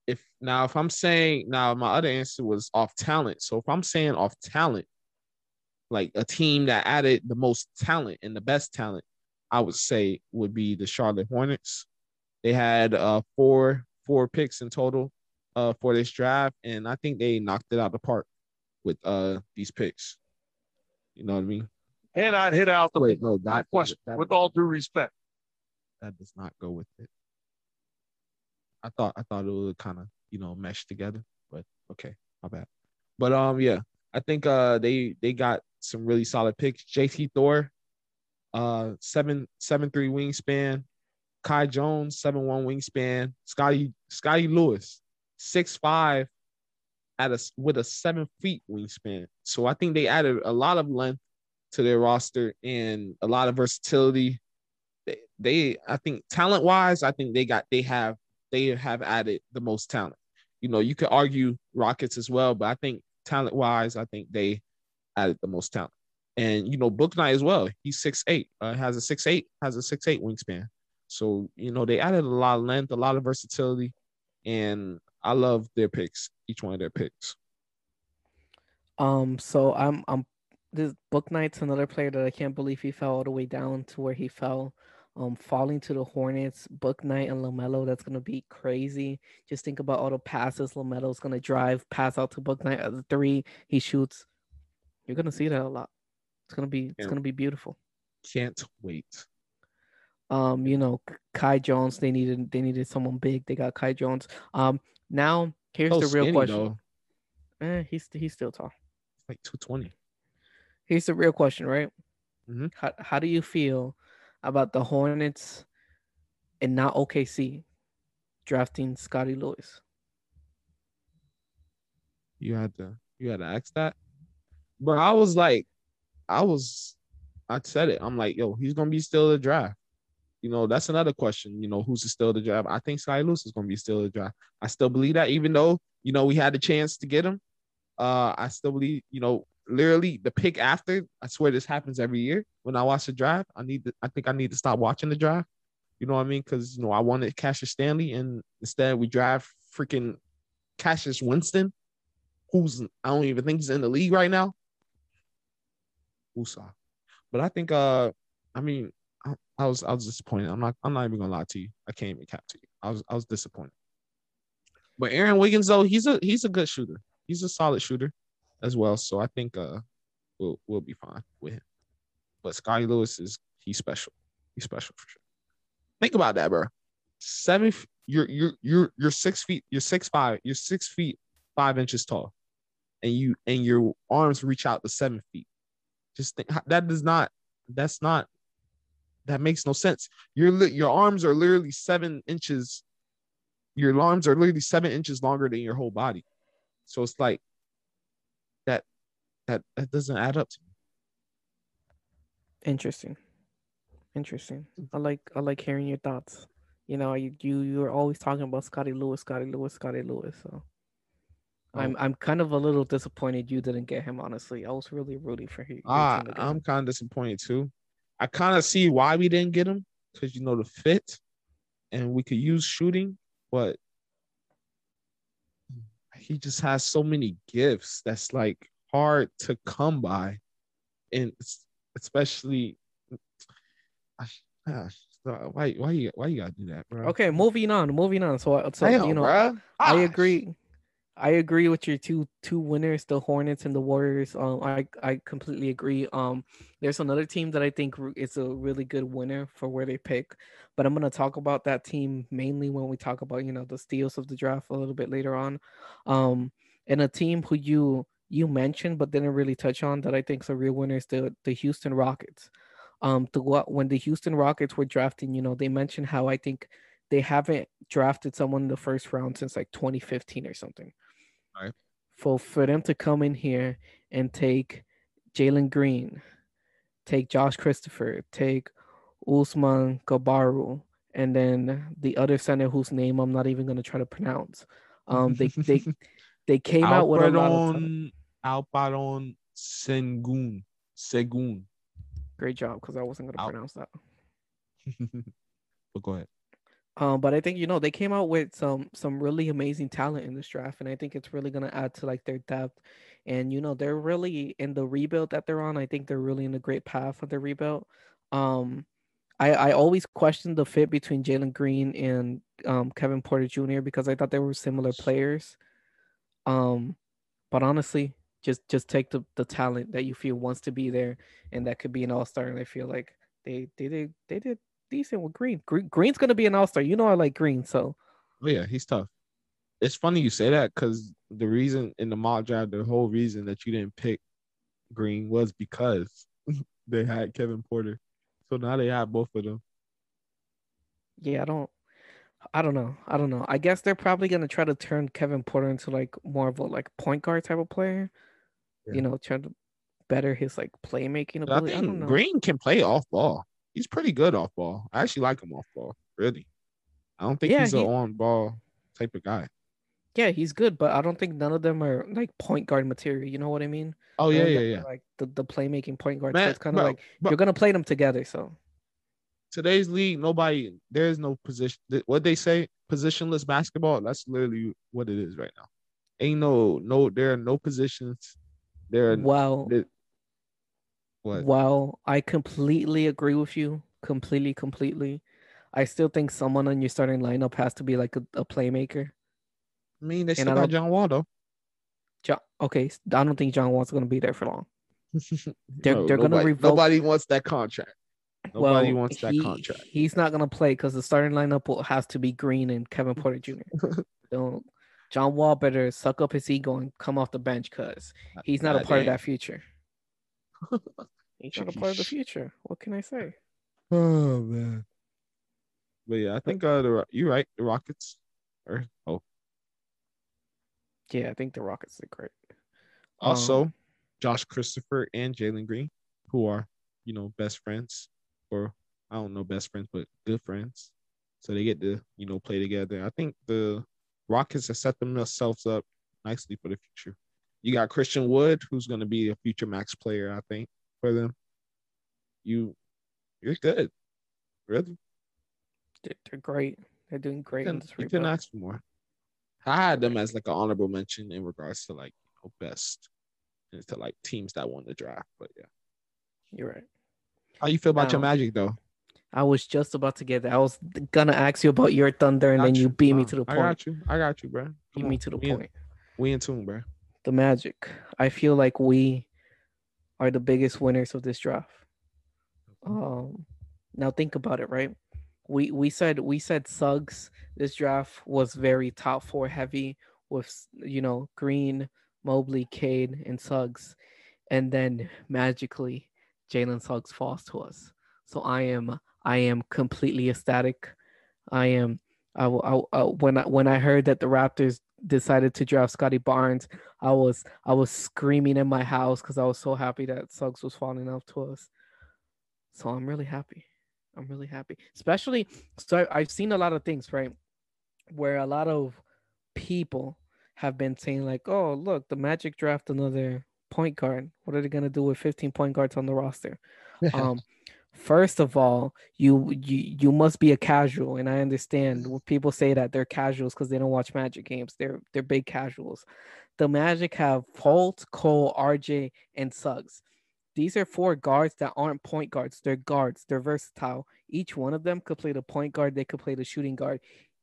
if now if I'm saying now my other answer was off talent. So if I'm saying off talent, like a team that added the most talent and the best talent, I would say would be the Charlotte Hornets. They had uh four four picks in total uh for this draft, and I think they knocked it out the park with uh these picks. You know what I mean? And I'd hit out the Wait, no, that, question that, with all due respect. that does not go with it. I thought I thought it would kind of you know mesh together, but okay, my bad. But um, yeah, I think uh they they got some really solid picks. JT Thor, uh seven seven three wingspan. Kai Jones seven one wingspan. Scottie Scottie Lewis six five at a with a seven feet wingspan. So I think they added a lot of length to their roster and a lot of versatility. They, they I think talent wise, I think they got they have they have added the most talent. You know, you could argue Rockets as well, but I think talent wise, I think they added the most talent. And you know, Bouknight as well. He's six eight, uh, has a six eight, has a six eight wingspan. So you know, they added a lot of length, a lot of versatility, and I love their picks, each one of their picks. Um, so I'm I'm this Bouknight's another player that I can't believe he fell all the way down to where he fell. Um, falling to the Hornets, Bouknight and Lamelo, that's gonna be crazy. Just think about all the passes Lamelo's gonna drive, pass out to Bouknight at the three, he shoots. You're gonna see that a lot. It's gonna be it's Yeah. gonna be beautiful. Can't wait. Um, you know, Kai Jones, they needed they needed someone big. They got Kai Jones. Um, now here's So the real skinny, question. Eh, he's he's still tall. Like 220. Here's the real question, right? Mhm. How how do you feel about the Hornets and not OKC drafting Scottie Lewis? You had to you had to ask that. But I was like, I was I said it. I'm like, yo, he's gonna be still the draft. You know, that's another question. You know, who's still the draft? I think Sky Lewis is gonna be still the draft. I still believe that, even though you know we had the chance to get him. Uh, I still believe, you know, literally the pick after. I swear this happens every year when I watch the draft. I need to, I think I need to stop watching the draft. You know what I mean? Because you know I wanted Cassius Stanley, and instead we draft freaking Cassius Winston, who's I don't even think he's in the league right now. Usa. But I think uh I mean I, I was I was disappointed. I'm not I'm not even gonna lie to you. I can't even cap to you. I was I was disappointed. But Aaron Wiggins though, he's a he's a good shooter. He's a solid shooter as well. So I think uh we'll we'll be fine with him. But Scottie Lewis is he's special. He's special for sure. Think about that, bro. Seven you're you're you're you're six feet, you're six five, you're six feet five inches tall. And you and your arms reach out to seven feet. Just think that does not that's not that makes no sense. Your your arms are literally seven inches. Your arms are literally seven inches longer than your whole body. So it's like that that that doesn't add up to me. Interesting. Interesting. I like I like hearing your thoughts. You know, you you you're always talking about Scottie Lewis, Scottie Lewis, Scottie Lewis. So I'm I'm kind of a little disappointed you didn't get him. Honestly, I was really rooting for him. Ah, I'm kind of disappointed too. I kind of see why we didn't get him because you know the fit, and we could use shooting, but he just has so many gifts that's like hard to come by, and it's- especially. Gosh, why why you why you gotta do that, bro? Okay, moving on, moving on. So, uh, so Damn, you know, bruh. I agree. I agree with your two two winners, the Hornets and the Warriors. Um, I I completely agree. Um, there's another team that I think is a really good winner for where they pick, but I'm gonna talk about that team mainly when we talk about you know the steals of the draft a little bit later on. Um, and a team who you you mentioned but didn't really touch on that I think is a real winner is the the Houston Rockets. Um, the what when the Houston Rockets were drafting, you know, they mentioned how I think they haven't drafted someone in the first round since like 2015 or something. Right. For for them to come in here and take Jalen Green, take Josh Christopher, take Usman Garuba, and then the other center whose name I'm not even gonna try to pronounce. Um, they they they came out with a lot of. Alperen Sengun Segun. Great job, because I wasn't gonna pronounce that. but go ahead. Um, but I think you know they came out with some some really amazing talent in this draft, and I think it's really gonna add to like their depth. And you know they're really in the rebuild that they're on. I think they're really in a great path of the rebuild. Um, I I always questioned the fit between Jalen Green and um Kevin Porter Jr. because I thought they were similar players. Um, but honestly, just just take the the talent that you feel wants to be there, and that could be an all star. And I feel like they they did they did decent with Green. Green Green's gonna be an all star. You know I like Green, so Oh yeah, he's tough. It's funny you say that because the reason in the mock draft, the whole reason that you didn't pick Green was because they had Kevin Porter. So now they have both of them. yeah, I don't. I don't know. I don't know. I guess they're probably gonna try to turn Kevin Porter into like more of a like point guard type of player. Yeah. You know, trying to better his like playmaking I ability. I, don't think know. Green can play off ball. He's pretty good off ball. I actually like him off ball. Really. I don't think Yeah, he's he- an on ball type of guy. Yeah, he's good, but I don't think none of them are like point guard material. You know what I mean? Oh yeah, yeah, yeah. Like the, the playmaking point guard. so it's kind of like you're gonna play them together. So today's league, nobody there is no position. What they say, positionless basketball. That's literally what it is right now. Ain't no no. There are no positions. There are wow, there- what? Well, I completely agree with you. Completely, completely. I still think someone on your starting lineup has to be like a, a playmaker. I mean, they and still got John Wall though. John, okay, I don't think John Wall's gonna be there for long. They're- No, they're gonna nobody, revoke- Nobody wants that contract. Nobody well, wants that he- contract. He's not gonna play because the starting lineup will, has to be Green and Kevin Porter Jr. Don't. John Wall better suck up his ego and come off the bench because he's not a part of that future. He's part of the future. What can I say? Oh man. But yeah, I think uh the you're right. The Rockets. Or oh, Yeah, I think the Rockets are great. also Um, Josh Christopher and Jalen Green, who are you know best friends, or I don't know best friends, but good friends. So they get to you know play together. I think the Rockets have set themselves up nicely for the future. You got Christian Wood, who's going to be a future max player, I think, for them. You, you're good, really. they're, they're great. They're doing great You in this you couldn't ask for more. I had them as like an honorable mention in regards to like you know, best into like teams that won the draft. But yeah, You're right. how you feel about your um, Magic though? I was just about to get that. I was gonna ask you about your thunder, and then you beat me to the point. I got you. I got you, bro. Beat Come me to the we in- point. we in tune, bro. The Magic. I feel like we are the biggest winners of this draft. Um, now think about it, right? We we said we said Suggs. This draft was very top four heavy with you know Green, Mobley, Cade, and Suggs, and then magically Jalen Suggs falls to us. So I am I am completely ecstatic. I am I uh, when I when I heard that the Raptors decided to draft Scottie Barnes, I was I was screaming in my house because I was so happy that Suggs was falling off to us. So I'm really happy. I'm really happy, especially so I, I've seen a lot of things right where a lot of people have been saying like, oh look, the Magic draft another point guard. What are they gonna do with 15 point guards on the roster? um first of all you you you must be a casual and i understand when people say that they're casuals because they don't watch magic games they're they're big casuals. The magic have Holt, cole rj and suggs. These are four guards that aren't point guards they're guards they're versatile. Each one of them could play the point guard they could play the shooting guard.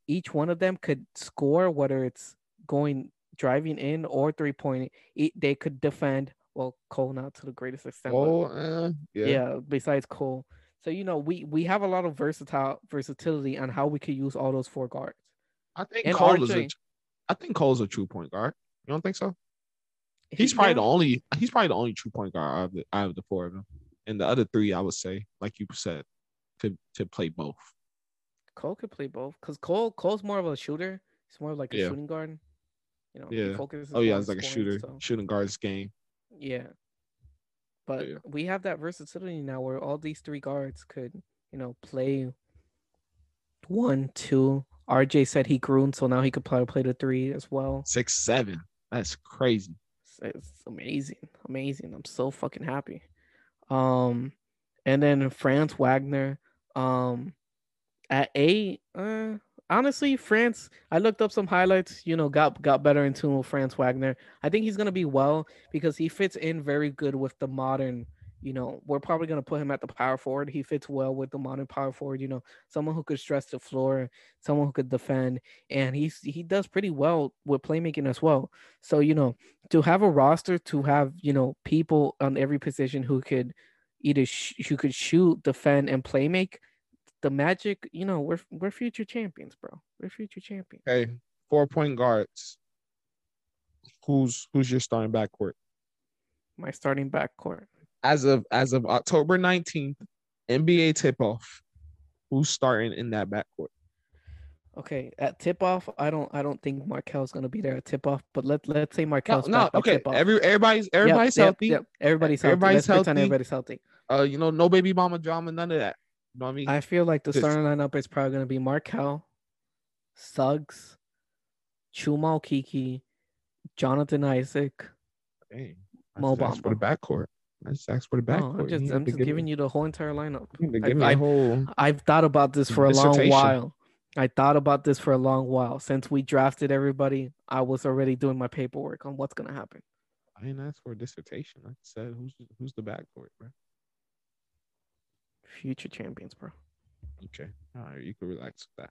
Each one of them could score whether it's going driving in or three point they could defend well cole not to the greatest extent but- Oh, uh, yeah. yeah. besides Cole. So you know, we we have a lot of versatile versatility on how we could use all those four guards. I think And Cole is a. RJ. I think Cole's a true point guard. You don't think so? He- He's probably yeah, the only. He's probably the only true point guard out of the, out of the four of them, and the other three, I would say, like you said, to to play both. Cole could play both because Cole Cole's more of a shooter. He's more of like a Yeah. shooting guard. You know, Yeah. Oh yeah, it's like a shooter, so- shooting guards game. Yeah. But yeah. we have that versatility now where all these three guards could, you know, play one, two. RJ said he grew, so now he could play play the three as well. Six seven. That's crazy. It's, it's amazing, amazing. I'm so fucking happy. Um, and then Franz Wagner. Um, at eight, uh, honestly, Franz. I looked up some highlights. You know, got got better in tune with Franz Wagner. I think he's gonna be well because he fits in very good with the modern. You know, we're probably gonna put him at the power forward. He fits well with the modern power forward. You know, someone who could stress the floor, someone who could defend, and he's he does pretty well with playmaking as well. So you know, to have a roster to have you know people on every position who could either sh- who could shoot, defend, and play make the Magic, you know, we're we're future champions, bro. We're future champions. Hey, four point guards. Who's who's your starting backcourt? My starting backcourt. As of as of October 19th, NBA tip off. Who's starting in that backcourt? Okay, at tip off, I don't I don't think Markelle's gonna be there at tip off, but let let's say No, Markelle's no, back okay. Every everybody's everybody's yep, healthy. yep, Everybody's healthy. Everybody's Let's healthy. everybody's healthy. Uh, you know, no baby mama drama, none of that. You know what I mean? I feel like the starting lineup is probably gonna be Markelle, Suggs, Chuma Okeke, Jonathan Isaac. Dang, Mo I for the backcourt. I just asked for the backcourt. No, I'm just I'm just giving you the whole entire lineup. you. I- Give me I- a whole. I've thought about this for a long while. I thought about this for a long while. Since we drafted everybody, I was already doing my paperwork on what's gonna happen. I didn't ask for a dissertation. I said who's who's the backcourt, bro. Future champions, bro. Okay, all right, you can relax with that.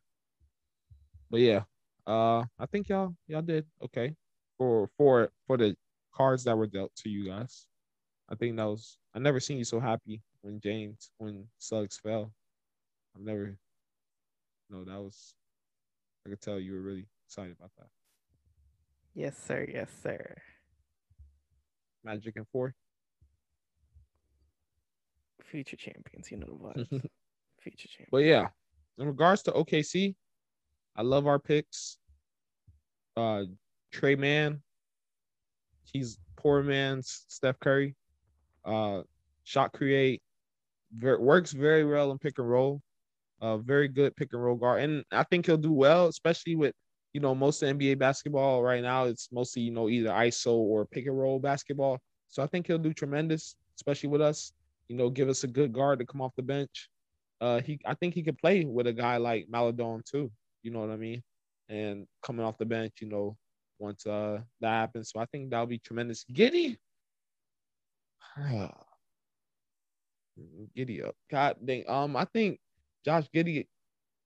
But yeah, uh, I think y'all y'all did okay for for for the cards that were dealt to you guys. I think that was I never seen you so happy when James when Suggs fell. I've never. No, that was. I could tell you were really excited about that. Yes, sir. Yes, sir. Magic and four. Future champions, you know the vibes. Future champions. But yeah, in regards to OKC, I love our picks. Uh Tre Mann, he's poor man's Steph Curry. Uh shot create, ver- works very well in pick and roll. Uh very good pick and roll guard. And I think he'll do well, especially with you know, most of NBA basketball right now, it's mostly, you know, either ISO or pick and roll basketball. So I think he'll do tremendous, especially with us. You know, give us a good guard to come off the bench uh he I think he could play with a guy like Maledon too. You know what I mean? And coming off the bench, you know, once uh that happens. So I think that'll be tremendous. Giddy. Giddy up. God dang. Um, I think Josh Giddey,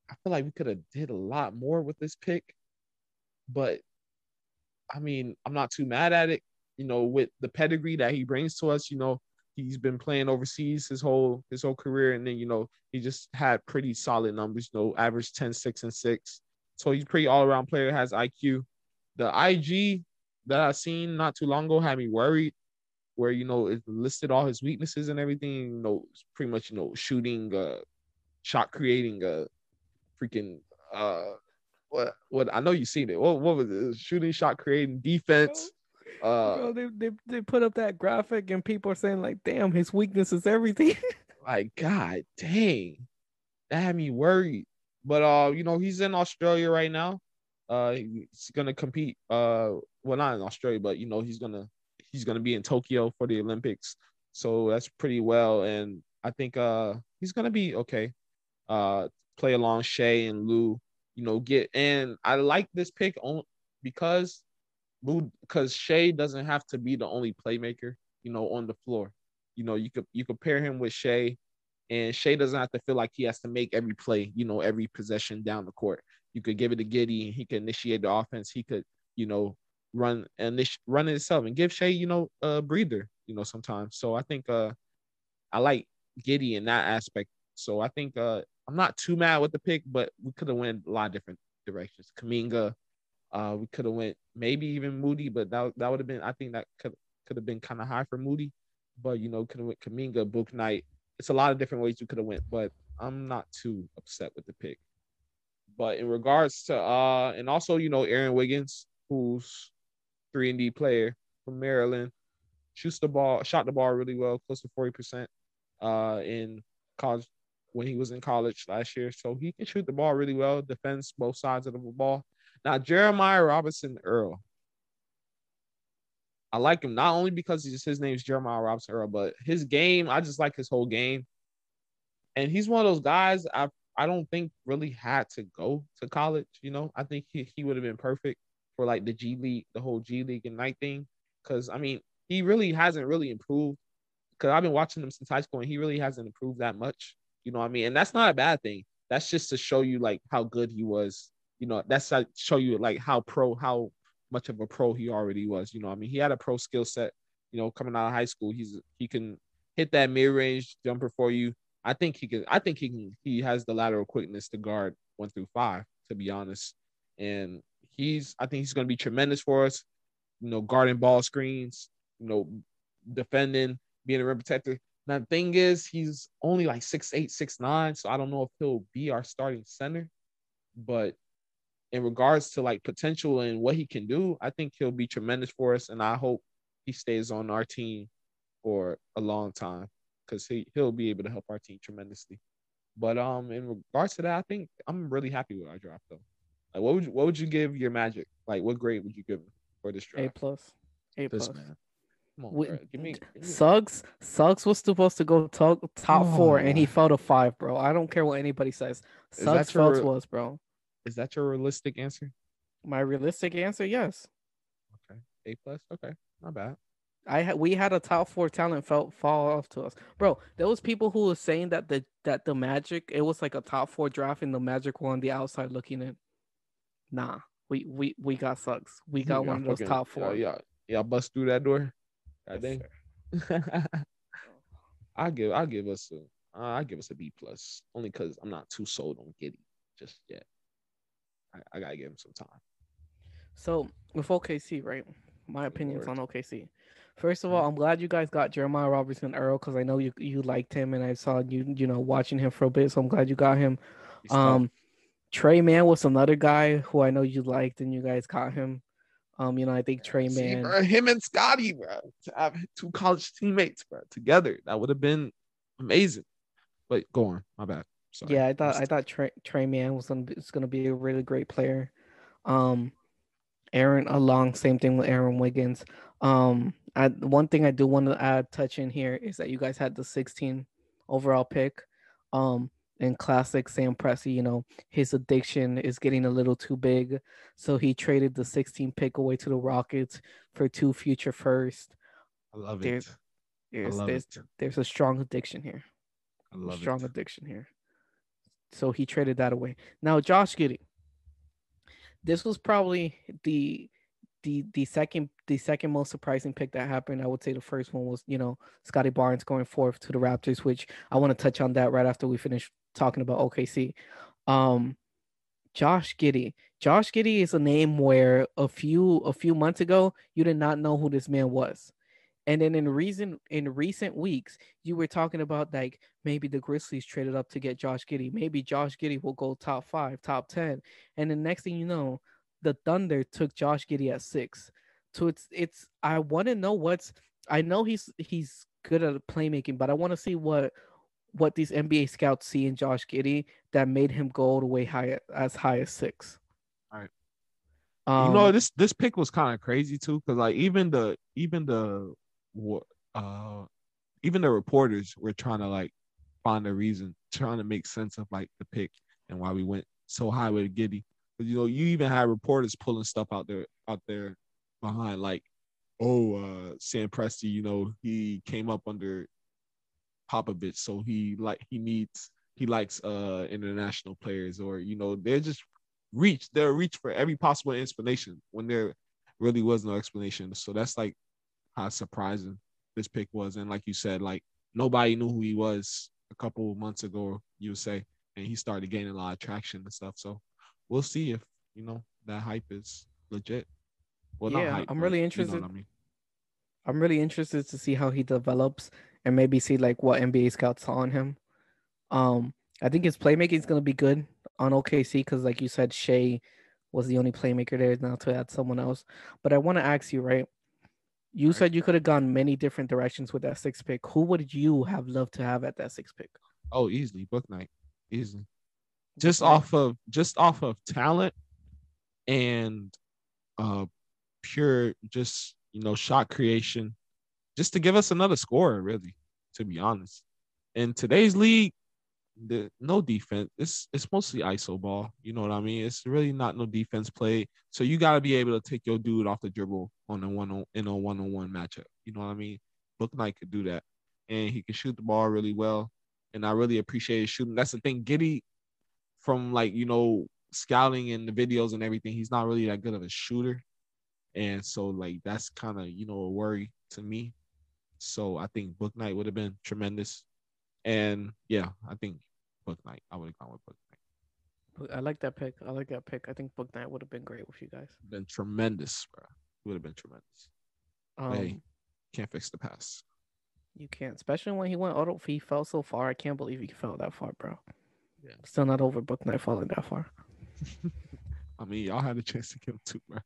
I feel like we could have did a lot more with this pick, but I mean, I'm not too mad at it. You know, with the pedigree that he brings to us, you know, he's been playing overseas his whole his whole career and then you know he just had pretty solid numbers you know average 10 6 and 6 so he's pretty all-around player has iq the ig that i seen not too long ago had me worried where you know it listed all his weaknesses and everything you know pretty much you know shooting uh shot creating uh freaking uh what what i know you seen it. What, what was it? Shooting shot creating defense uh Bro, they, they they put up that graphic and people are saying like, damn, his weakness is everything. like god dang. That had me worried. But uh you know he's in australia right now. Uh he's gonna compete uh well not in australia but you know he's gonna he's gonna be in tokyo for the olympics. So that's pretty well. And i think uh he's gonna be okay. Uh play along Shai and Lu you know get and i like this pick on because because Shai doesn't have to be the only playmaker you know on the floor you know, you could you could pair him with Shai, and Shai doesn't have to feel like he has to make every play, you know, every possession down the court. You could give it to Giddey, and he could initiate the offense. He could, you know, run and run it himself and give Shai, you know, a breather, you know, sometimes. So I think uh I like Giddey in that aspect. So I think uh I'm not too mad with the pick, but we could have went a lot of different directions. Kuminga, uh, we could have went maybe even Moody, but that that would have been I think that could could have been kind of high for Moody but you know, could have went Kuminga, Book Knight. It's a lot of different ways you could have went, but I'm not too upset with the pick. But in regards to uh, and also you know Aaron Wiggins, who's three and D player from Maryland, shoots the ball, shot the ball really well, close to forty percent, uh, in college when he was in college last year. So he can shoot the ball really well, defends both sides of the ball. Now Jeremiah Robinson Earl, I like him not only because he's, his name is Jeremiah Robinson Earl, but his game, I just like his whole game. and he's one of those guys I I don't think really had to go to college. You know, I think he, he would have been perfect for like the G League, the whole G League Ignite thing. Because I mean, he really hasn't really improved. Because I've been watching him since high school, and he really hasn't improved that much. You know what I mean? And that's not a bad thing. That's just to show you like how good he was. You know, that's to show you like how pro, how much of a pro he already was. You know, I mean, he had a pro skill set. You know, coming out of high school, he's he can hit that mid range jumper for you. I think he can. I think he can. He has the lateral quickness to guard one through five. To be honest, and he's. I think he's going to be tremendous for us. You know, guarding ball screens. You know, defending, being a rim protector. Now the thing is, he's only like six eight, six nine. So I don't know if he'll be our starting center, but in regards to like potential and what he can do, I think he'll be tremendous for us. And I hope he stays on our team for a long time because he he'll be able to help our team tremendously. But um, in regards to that, I think I'm really happy with our draft though. Like, what would you, what would you give your Magic? Like, what grade would you give him for this draft? A plus. A This plus. man. Come on, We- bro. Give me, give me Suggs, Suggs was supposed to go top top four, and he Oh. fell to five, bro. I don't care what anybody says. Is that Suggs Phelps your- was, bro. Is that your realistic answer? My realistic answer, yes. Okay, A plus. Okay, not bad. I had we had a top four talent felt fall off to us, bro. There was people who were saying that the that the Magic it was like a top four draft, and the Magic were on the outside looking in. Nah, we we we got Suggs. We got Y'all one of those fucking- top four. Y'all, y'all bust through that door. God Yes, I give I give us a uh, I give us a B plus only because I'm not too sold on Giddey just yet. I, I gotta give him some time. So with OKC, right? My opinions on OKC. First of all, I'm glad you guys got Jeremiah Robertson Earl because I know you you liked him and I saw you you know watching him for a bit. So I'm glad you got him. He's tough. Um, Tre Mann was another guy who I know you liked and you guys got him. Um, you know I think Trey See, Man. bro, him and Scottie, bro, to have two college teammates, bro, together, that would have been amazing. But go on, my bad. Sorry. Yeah, I thought I thought Tre, Tre Mann was gonna be, was gonna be a really great player. Um, Aaron along same thing with Aaron Wiggins. Um, I one thing I do want to add touch in here is that you guys had the 16 overall pick. Um, in classic Sam Presti, you know his addiction is getting a little too big, so he traded the 16 pick away to the Rockets for two future first. I love There's- it. I There's love there's, it. there's a strong addiction here. I love strong it. addiction here. So he traded that away. Now Josh Giddey. This was probably the the the second the second most surprising pick that happened. I would say the first one was, you know, Scottie Barnes going fourth to the Raptors, which I want to touch on that right after we finish talking about OKC. Um Josh Giddey. Josh Giddey is a name where a few a few months ago you did not know who this man was. And then in recent in recent weeks, you were talking about like maybe the Grizzlies traded up to get Josh Giddey. Maybe Josh Giddey will go top five, top ten. And the next thing you know, the Thunder took Josh Giddey at six. So it's it's I want to know what's I know he's he's good at playmaking, but I want to see what what these NBA scouts see in Josh Giddey that made him go all the way high as high as six. Alright. Um, you know this this pick was kind of crazy too because like even the even the uh even the reporters were trying to like find a reason trying to make sense of like the pick and why we went so high with Giddey. But you know you even had reporters pulling stuff out there out there behind like oh uh Sam Presti you know he came up under Popovich so he like he needs he likes uh international players or you know they're just reach they'll reach for every possible explanation when there really was no explanation so that's like how surprising this pick was and like you said like nobody knew who he was a couple months ago you would say and he started gaining a lot of traction and stuff so we'll see if you know that hype is legit well not Yeah, hype, I'm really you know interested. I mean I'm really interested to see how he develops and maybe see like what NBA scouts saw on him. Um, I think his playmaking is gonna be good on OKC because, like you said, Shai was the only playmaker there now to add someone else. But I want to ask you, right? You Right. said you could have gone many different directions with that six pick. Who would you have loved to have at that six pick? Oh, easily Bouknight, easily. Just off of just off of talent and uh pure just you know shot creation, just to give us another scorer, really. To be honest, in today's league, the no defense. It's it's mostly iso ball. You know what I mean? It's really not no defense play. So you got to be able to take your dude off the dribble on a one on in a one on one matchup. You know what I mean? Bouknight could do that, and he can shoot the ball really well. And I really appreciate his shooting. That's the thing. Giddey, from like you know scouting and the videos and everything, he's not really that good of a shooter, and so like that's kind of you know a worry to me. So I think Bouknight would have been tremendous. And yeah, I think Bouknight. I would have gone with Bouknight. I like that pick. I like that pick. I think Bouknight would have been great with you guys. Been tremendous, bro. Would have been tremendous. Um, hey, can't fix the pass. You can't, especially when he went auto. He fell so far. I can't believe he fell that far, bro. Yeah. Still not over Bouknight falling that far. I mean, y'all had a chance to kill him too, bro.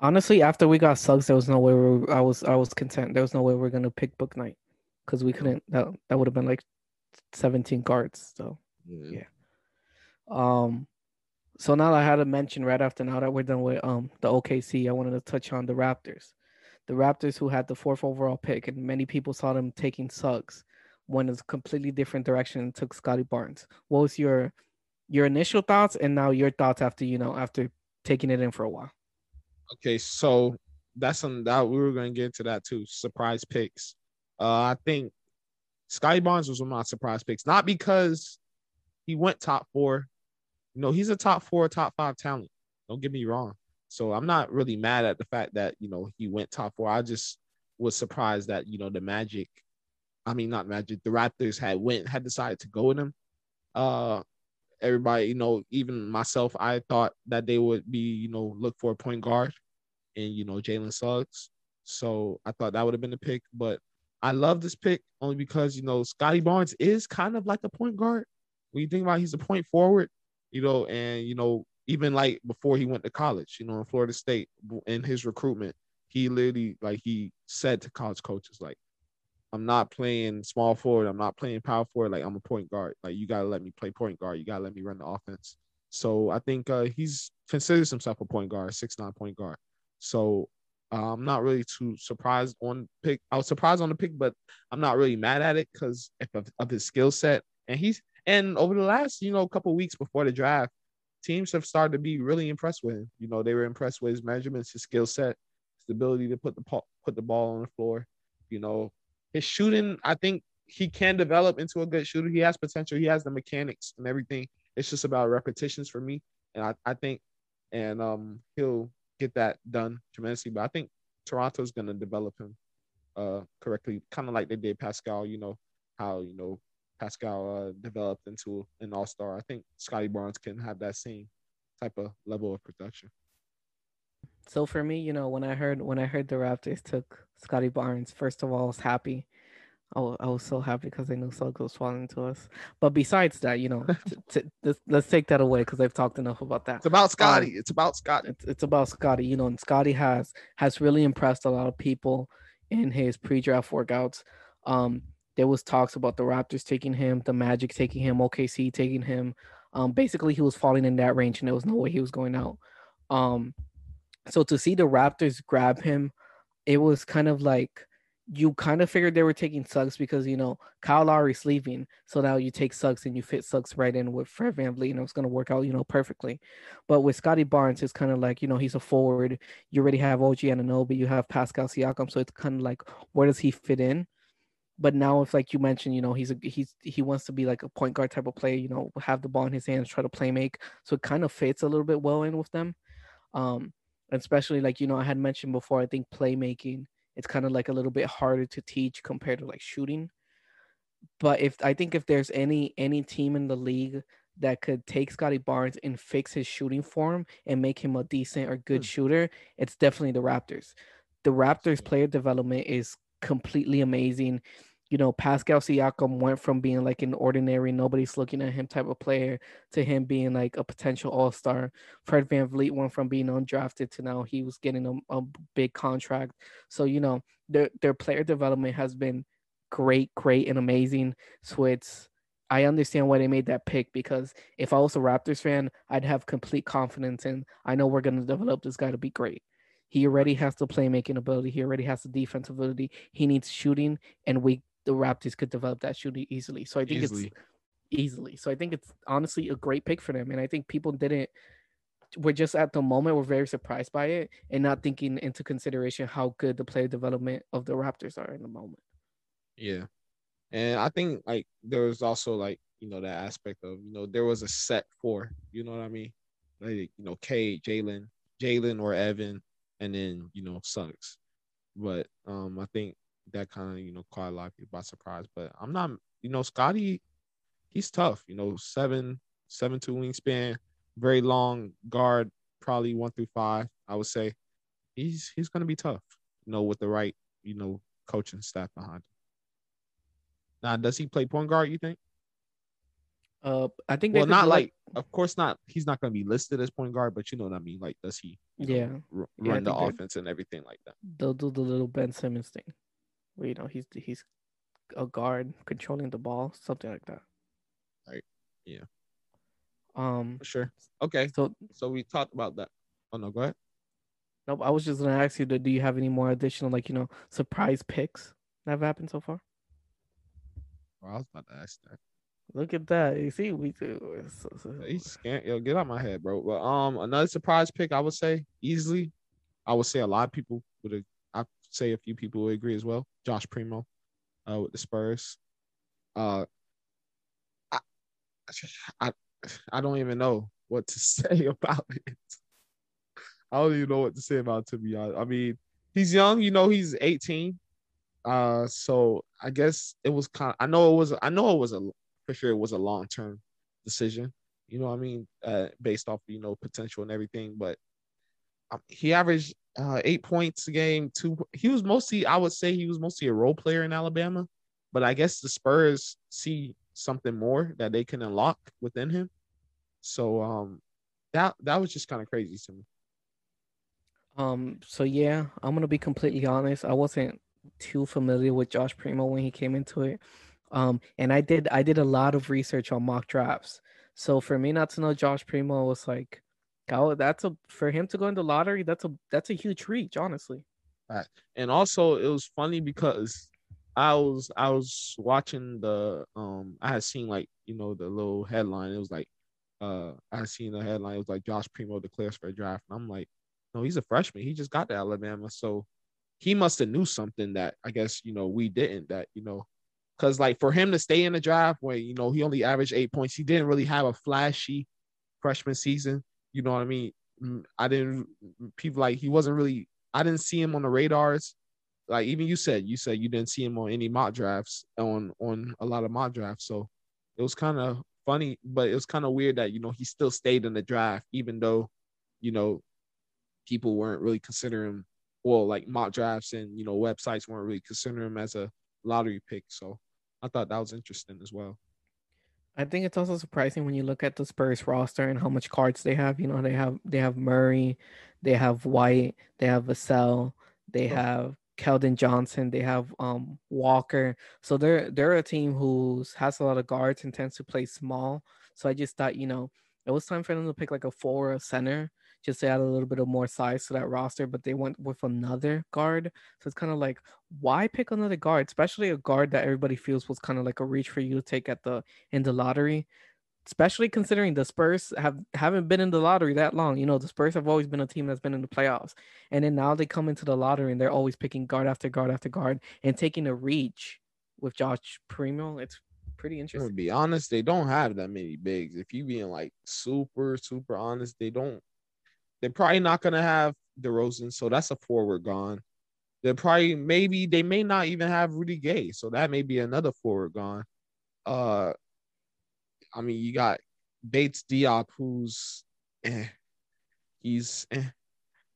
Honestly, after we got Suggs, there was no way we were, I was I was content. There was no way we are gonna pick Bouknight because we couldn't. That that would have been like seventeen guards. So Yeah. Yeah. um, so now I had to mention right after now that we're done with um the OKC, I wanted to touch on the Raptors. The Raptors who had the fourth overall pick, and many people saw them taking Suggs, went in a completely different direction and took Scottie Barnes. What was your your initial thoughts, and now your thoughts after you know after taking it in for a while? Okay, so that's something that we were gonna get into that too. Surprise picks. Uh, I think Scottie Barnes was one of my surprise picks, not because he went top four. You know, he's a top four, top five talent. Don't get me wrong. So I'm not really mad at the fact that you know he went top four. I just was surprised that you know the Magic, I mean not Magic, the Raptors had went had decided to go with him. Uh, everybody, you know, even myself, I thought that they would be, you know, look for a point guard and you know Jalen Suggs. So I thought that would have been the pick, but I love this pick only because you know Scottie Barnes is kind of like a point guard. When you think about it, he's a point forward, you know, and you know even like before he went to college, you know, in Florida State in his recruitment, he literally like he said to college coaches like, "I'm not playing small forward. I'm not playing power forward. Like I'm a point guard. Like you gotta let me play point guard. You gotta let me run the offense." So I think uh, he's considers himself a point guard, six nine point guard. So uh, I'm not really too surprised on pick. I was surprised on the pick, but I'm not really mad at it because of, of his skill set. And he's and over the last you know couple weeks before the draft, teams have started to be really impressed with him. You know they were impressed with his measurements, his skill set, his ability to put the put the ball on the floor. You know his shooting. I think he can develop into a good shooter. He has potential. He has the mechanics and everything. It's just about repetitions for me, and I, I think, and um, he'll get that done tremendously. But I think Toronto's going to develop him uh, correctly, kind of like they did Pascal. You know how you know Pascal uh, developed into an All Star. I think Scottie Barnes can have that same type of level of production. So for me, you know, when I heard when I heard the Raptors took Scottie Barnes, first of all, I was happy. I was, I was so happy because I knew Suggs was falling to us. But besides that, you know, t- t- let's, let's take that away because I've talked enough about that. It's about Scottie. Um, it's about Scottie. It's, it's about Scottie. You know, and Scottie has has really impressed a lot of people in his pre-draft workouts. Um, there was talks about the Raptors taking him, the Magic taking him, OKC taking him. Um, basically, he was falling in that range, and there was no way he was going out. Um, so to see the Raptors grab him, it was kind of like you kind of figured they were taking Suggs because you know Kyle Lowry's leaving, so now you take Suggs and you fit Suggs right in with Fred VanVleet, and it's going to work out, you know, perfectly. But with Scottie Barnes, it's kind of like you know he's a forward. You already have OG Anunoby, you have Pascal Siakam, so it's kind of like where does he fit in? But now, if like you mentioned, you know he's a he's he wants to be like a point guard type of player, you know, have the ball in his hands, try to play make, so it kind of fits a little bit well in with them. Um, especially like you know I had mentioned before, I think playmaking it's kind of like a little bit harder to teach compared to like shooting. But if I think if there's any any team in the league that could take Scottie Barnes and fix his shooting form and make him a decent or good hmm. shooter, it's definitely the Raptors. The Raptors player development is completely amazing you know, Pascal Siakam went from being like an ordinary, nobody's looking at him type of player to him being like a potential all star. Fred VanVleet went from being undrafted to now he was getting a, a, big contract. So, you know, their, their player development has been great, great, and amazing. So it's, I understand why they made that pick because if I was a Raptors fan, I'd have complete confidence in I know we're going to develop this guy to be great. He already has the playmaking ability. He already has the defensive ability. He needs shooting, and we the Raptors could develop that shooting easily. So I think Easily. it's easily. So I think it's honestly a great pick for them. And I think people didn't we're just at the moment we're very surprised by it and not thinking into consideration how good the player development of the Raptors are in the moment. Yeah. And I think like there was also like, you know, that aspect of, you know, there was a set four, you know what I mean? Like, you know, K, Jalen, Jalen or Evan, and then, you know, Suggs. But um I think that kind of, you know, caught a lot of people by surprise. But I'm not, you know, Scottie, he's tough, you know, seven, seven two wingspan, very long guard, probably one through five, I would say. He's he's gonna be tough, you know, with the right, you know, coaching staff behind him. Now, does he play point guard? You think? Uh, I think Well, not do like, of course, not. He's not going to be listed as point guard, but you know what I mean. Like, does he? you know, Yeah. r- Yeah, run the offense and everything like that. they'll do the little Ben Simmons thing, where you know he's he's a guard controlling the ball, something like that. Right. Yeah. Um. For sure. Okay, So so we talked about that. Oh no, go ahead. nope. I was just gonna ask you, do do you have any more additional like you know surprise picks that have happened so far? Well, I was about to ask that. Look at that. You see, we do. it's- it's- He's scared. Yo, get out my head, bro. But um, another surprise pick, I would say easily. I would say a lot of people would. I say a few people would agree as well. Josh Primo, uh, with the Spurs. Uh, I, I, I don't even know what to say about it. I don't even know what to say about it, to be honest. I mean, he's young. You know, he's 18. Uh, so I guess it was kind. Of, I know it was. I know it was a for sure. It was a long term decision. You know I mean? Uh, based off you know potential and everything, but um, he averaged uh, eight points a game. Two. He was mostly. I would say he was mostly a role player in Alabama, but I guess the Spurs see something more that they can unlock within him. So um, that that was just kind of crazy to me. Um. So yeah, I'm gonna be completely honest. I wasn't too familiar with Josh Primo when he came into it. Um. And I did. I did a lot of research on mock drafts. So for me not to know Josh Primo was like, that's a for him to go in the lottery. That's a that's a huge reach, honestly. and also it was funny because I was I was watching the um I had seen like you know the little headline. It was like uh I had seen the headline. It was like Josh Primo declares for a draft. And I'm like no he's a freshman. He just got to Alabama. So he must have knew something that I guess you know we didn't that you know because like for him to stay in the draft where you know he only averaged eight points he didn't really have a flashy freshman season you know what I mean Mm, I didn't people like he wasn't really I didn't see him on the radars. Like even you said, you said you didn't see him on any mock drafts on on a lot of mock drafts. So it was kind of funny, but it was kind of weird that you know he still stayed in the draft, even though you know people weren't really considering well like mock drafts and you know websites weren't really considering him as a lottery pick. So I thought that was interesting as well. I think it's also surprising when you look at the Spurs roster and how much cards they have. You know, they have they have Murray, they have White, they have Vassell, they Oh. have Keldon Johnson, they have um Walker. So they're they're a team who has a lot of guards and tends to play small. So I just thought, you know, it was time for them to pick like a four or a center just to add a little bit of more size to that roster. But they went with another guard. So it's kind of like, why pick another guard, especially a guard that everybody feels was kind of like a reach for you to take at the in the lottery, especially considering the Spurs have haven't been in the lottery that long. You know, the Spurs have always been a team that's been in the playoffs, and then now they come into the lottery and they're always picking guard after guard after guard and taking a reach with Josh Primo. It's pretty interesting. gonna be honest, they don't have that many bigs. If you being like super, super honest, they don't. They're probably not gonna have DeRozan, so that's a forward gone. They're probably maybe they may not even have Rudy Gay, so that may be another forward gone. Uh, I mean, you got Bates Diop, who's eh, he's eh.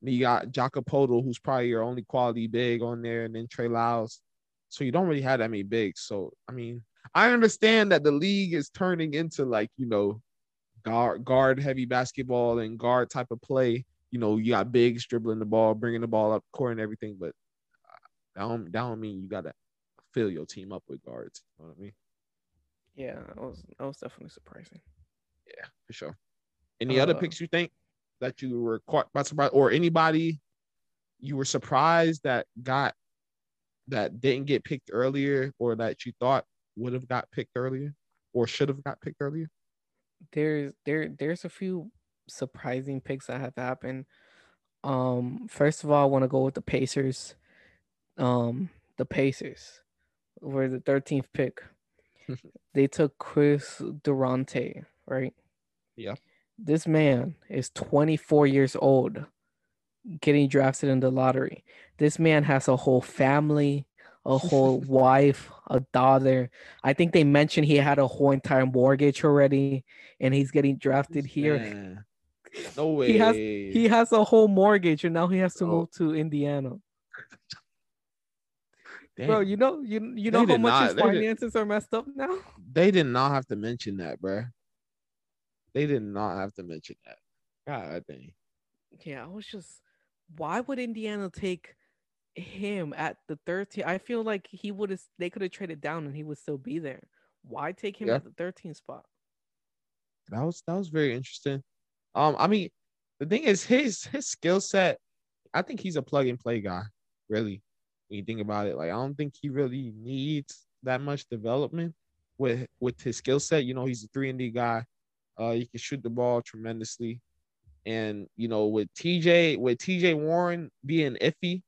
You got Jakob Poeltl, who's probably your only quality big on there, and then Trey Lyles. So you don't really have that many bigs. So I mean, I understand that the league is turning into like you know, guard guard heavy basketball and guard type of play. You know, you got bigs dribbling the ball, bringing the ball up court and everything, but uh, that don't, that don't mean you gotta fill your team up with guards. You know what I mean? Yeah, that was that was definitely surprising. Yeah, for sure. Any other Uh, picks you think that you were caught by surprise, or anybody you were surprised that got that didn't get picked earlier or that you thought would have got picked earlier or should have got picked earlier? There's there there's a few surprising picks that have happened. Um, first of all, I want to go with the Pacers. Um, the Pacers were the 13th pick. they took Chris Duarte, right? Yeah. This man is 24 years old, getting drafted in the lottery. This man has a whole family, a whole wife, a daughter. I think they mentioned he had a whole entire mortgage already, and he's getting drafted here. Man. No way. He has he has a whole mortgage, and now he has to Oh. move to Indiana. Damn. Bro, you know you you They know how much not- his they did- finances are messed up now. they did not have to mention that, bruh. They did not have to mention that. God dang. Yeah, I was just, why would Indiana take him at the 13? I feel like he would have, they could have traded down and he would still be there. Why take him Yeah. at the 13th spot? That was that was very interesting. Um, I mean, the thing is his his skill set. I think he's a plug and play guy. Really, when you think about it, like I don't think he really needs that much development with with his skill set. You know, he's a three and D guy. Uh, he can shoot the ball tremendously, and you know, with TJ with TJ Warren being iffy,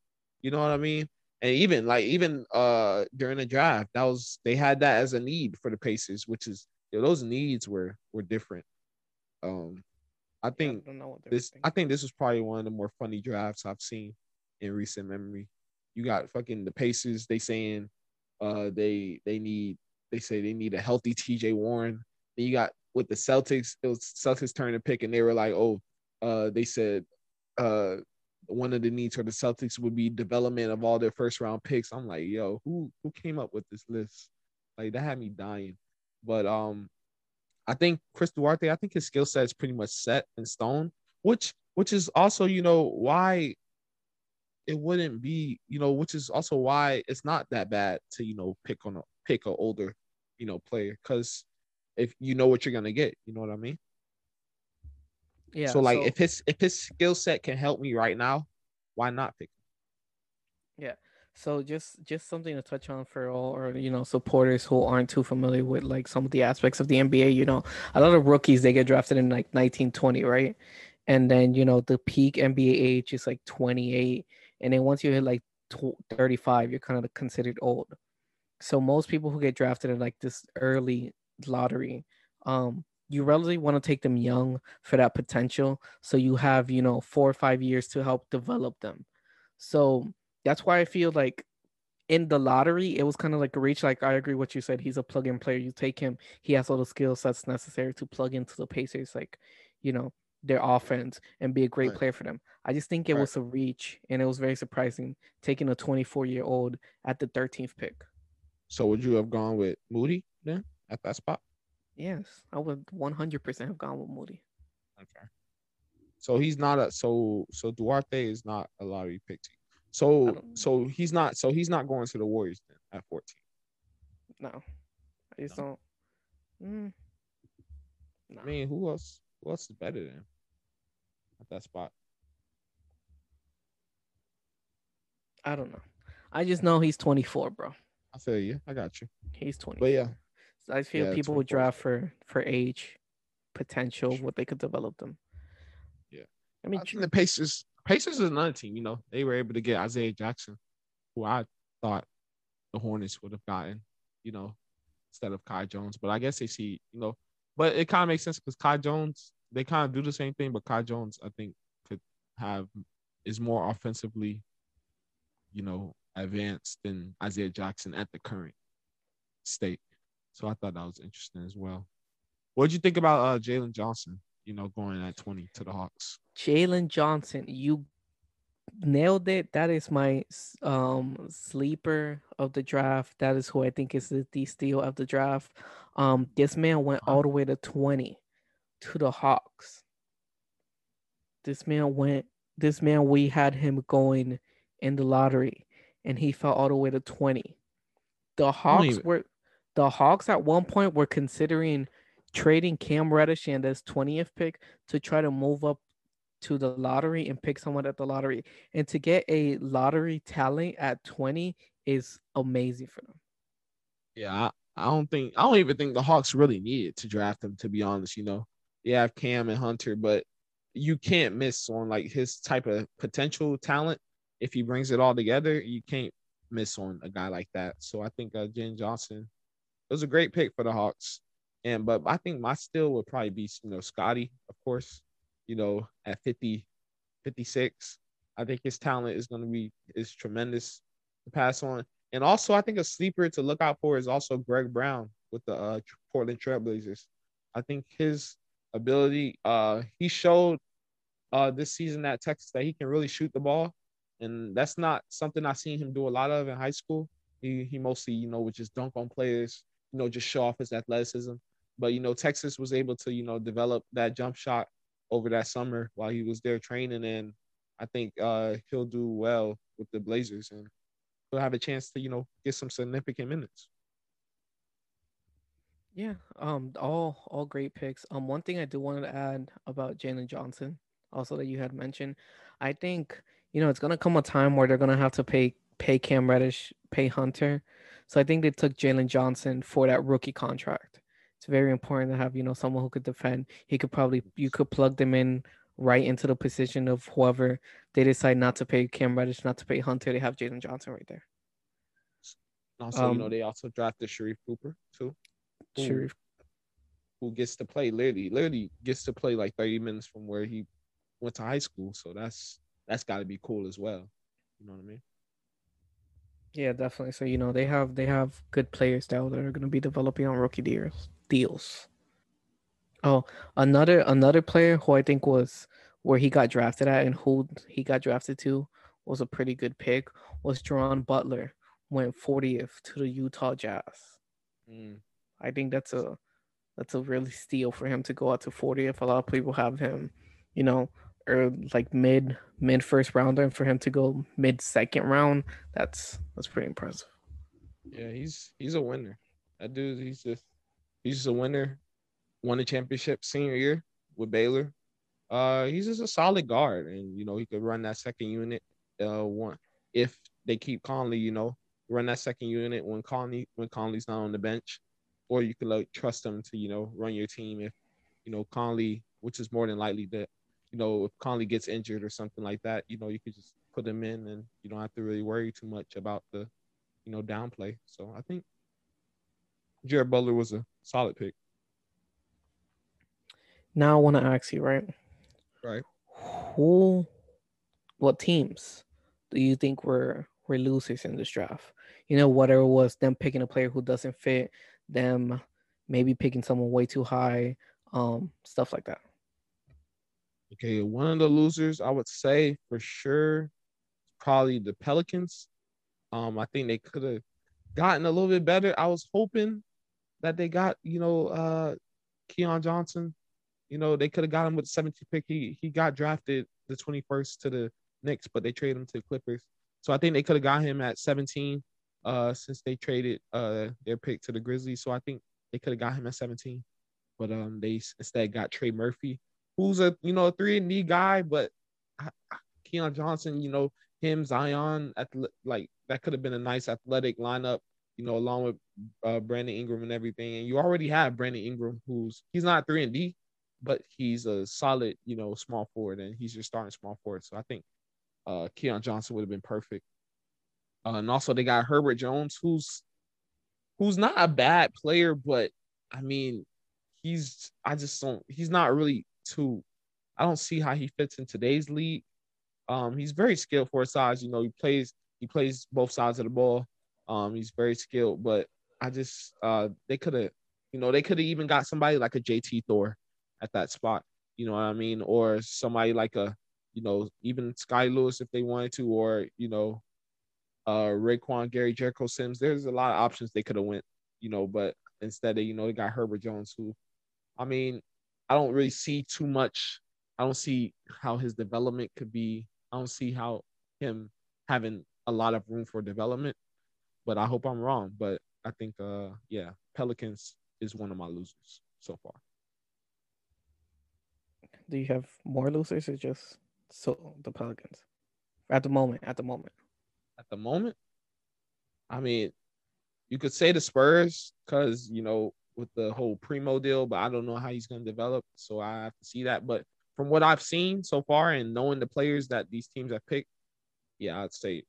you know what I mean. And even like even uh during the draft, that was they had that as a need for the Pacers, which is you know, those needs were were different. Um, I think don't know what they're this I think this was probably one of the more funny drafts I've seen in recent memory. You got fucking the Pacers, they saying uh they they need they say they need a healthy TJ Warren. Then you got with the Celtics, it was Celtics turn to pick and they were like, oh, uh they said uh one of the needs for the Celtics would be development of all their first round picks. I'm like, yo, who who came up with this list? Like that had me dying. But um I think Chris Duarte, I think his skill set is pretty much set in stone, which which is also, you know, why it wouldn't be, you know, which is also why it's not that bad to, you know, pick on a pick a older, you know, player because if you know what you're gonna get, you know what I mean? Yeah. so like if his if his skill set can help me right now, why not pick him? So just just something to touch on for all or you know supporters who aren't too familiar with like some of the aspects of the NBA. You know, a lot of rookies they get drafted in like 1920, right? And then you know the peak NBA age is like 28, and then once you hit like 35, you're kind of considered old. So most people who get drafted in like this early lottery, um, you really want to take them young for that potential. So you have you know four or five years to help develop them. So that's why I feel like in the lottery, it was kind of like a reach. Like I agree what you said. He's a plug in player. You take him, he has all the skill sets necessary to plug into the Pacers, like, you know, their offense and be a great Right. player for them. I just think it Right. was a reach and it was very surprising taking a 24 year old at the 13th pick. So would you have gone with Moody then at that spot? Yes, I would 100% have gone with Moody. Okay. So he's not a so so Duarte is not a lottery pick. to you. So so he's not so he's not going to the Warriors then at 14. No, I just don't. Mm, no. I mean, who else who else is better than him at that spot? I don't know. I just know he's 24, bro. I feel you. I got you. He's 24. But yeah, I feel Yeah, people would 24 draft for for age, potential, what they could develop them. Yeah. I mean, I think the Pacers Pacers is another team, you know. They were able to get Isaiah Jackson, who I thought the Hornets would have gotten, you know, instead of Kai Jones. But I guess they see, you know, but it kind of makes sense because Kai Jones, they kind of do the same thing, but Kai Jones, I think, could have is more offensively, you know, advanced than Isaiah Jackson at the current state. So I thought that was interesting as well. What did you think about uh Jalen Johnson, you know, going at 20 to the Hawks? Jalen Johnson, you nailed it. That is my um sleeper of the draft. That is who I think is the, the steal of the draft. Um, this man went Uh-huh. all the way to 20 to the Hawks. This man went, this man, we had him going in the lottery and he fell all the way to 20. The Hawks even- were the Hawks at one point were considering trading Cam Reddish and this 20th pick to try to move up to the lottery and pick someone at the lottery. And to get a lottery talent at 20 is amazing for them. Yeah, I, I don't think I don't even think the Hawks really needed to draft him. To be honest, you know, they have Cam and Hunter, but you can't miss on like his type of potential talent. If he brings it all together, you can't miss on a guy like that. So I think uh, Jalen Johnson was a great pick for the Hawks. And but I think my still would probably be you know Scottie, of course, you know at 50, 56. I think his talent is going to be is tremendous to pass on. And also, I think a sleeper to look out for is also Greg Brown with the uh, Portland Trailblazers. I think his ability, uh, he showed uh, this season at Texas that he can really shoot the ball, and that's not something I've seen him do a lot of in high school. He he mostly you know would just dunk on players, you know, just show off his athleticism. But you know, Texas was able to you know develop that jump shot over that summer while he was there training, and I think uh, he'll do well with the Blazers, and he'll have a chance to you know get some significant minutes. Yeah, um, all all great picks. Um, one thing I do want to add about Jalen Johnson, also that you had mentioned, I think you know it's gonna come a time where they're gonna have to pay pay Cam Reddish, pay Hunter, so I think they took Jalen Johnson for that rookie contract. It's very important to have you know someone who could defend. He could probably you could plug them in right into the position of whoever they decide not to pay Cam Reddish, not to pay Hunter. They have Jalen Johnson right there. Also, um, you know they also drafted Sharife Cooper too who, Sharife. who gets to play literally, literally gets to play like 30 minutes from where he went to high school. So that's that's got to be cool as well. You know what I mean? Yeah, definitely. So you know they have they have good players now that are going to be developing on rookie deals. Deals. Oh, another another player who I think was where he got drafted at and who he got drafted to was a pretty good pick was Jared Butler. Went 40th to the Utah Jazz. Mm. I think that's a that's a really steal for him to go out to 40 if a lot of people have him, you know, or like mid mid first rounder and for him to go mid second round, that's that's pretty impressive. Yeah, he's he's a winner. That dude, he's just he's just a winner. Won the championship senior year with Baylor. Uh, he's just a solid guard, and you know he could run that second unit. Uh, one if they keep Conley, you know, run that second unit when Conley when Conley's not on the bench or you could like trust them to you know run your team if you know Conley, which is more than likely that you know if Conley gets injured or something like that, you know you could just put him in and you don't have to really worry too much about the you know downplay. So I think Jared Butler was a solid pick. Now I want to ask you, right? Right. Who, what teams do you think were were losers in this draft? You know, whatever it was them picking a player who doesn't fit, them maybe picking someone way too high, um, stuff like that. Okay, one of the losers I would say for sure, probably the Pelicans. Um, I think they could have gotten a little bit better. I was hoping that they got, you know, uh Keon Johnson. You know, they could have got him with the 17th pick. He he got drafted the 21st to the Knicks, but they traded him to the Clippers. So I think they could have got him at 17 uh, since they traded uh, their pick to the Grizzlies. So I think they could have got him at 17, but um, they instead got Trey Murphy, who's a you know a three and D guy, but Keon Johnson, you know him, Zion, like that could have been a nice athletic lineup, you know, along with uh, Brandon Ingram and everything. And you already have Brandon Ingram, who's he's not three and D, but he's a solid, you know, small forward, and he's your starting small forward. So I think uh, Keon Johnson would have been perfect uh, and also they got Herbert Jones, who's who's not a bad player, but I mean, he's I just don't he's not really too I don't see how he fits in today's league. Um, he's very skilled for his size. You know, he plays he plays both sides of the ball. Um, he's very skilled, but I just uh they could have, you know, they could have even got somebody like a JT Thor at that spot. You know what I mean? Or somebody like a, you know, even Sky Lewis if they wanted to, or you know, uh Raekwon, Gary, Jericho Sims. There's a lot of options they could have went, you know, but instead of you know, they got Herbert Jones, who I mean, I don't really see too much. I don't see how his development could be. I don't see how him having a lot of room for development. But I hope I'm wrong. But I think uh yeah, Pelicans is one of my losers so far. Do you have more losers or just so the Pelicans? At the moment, at the moment at the moment. I mean, you could say the Spurs because you know with the whole Primo deal, but I don't know how he's going to develop. So I have to see that. But from what I've seen so far and knowing the players that these teams have picked, yeah, I'd say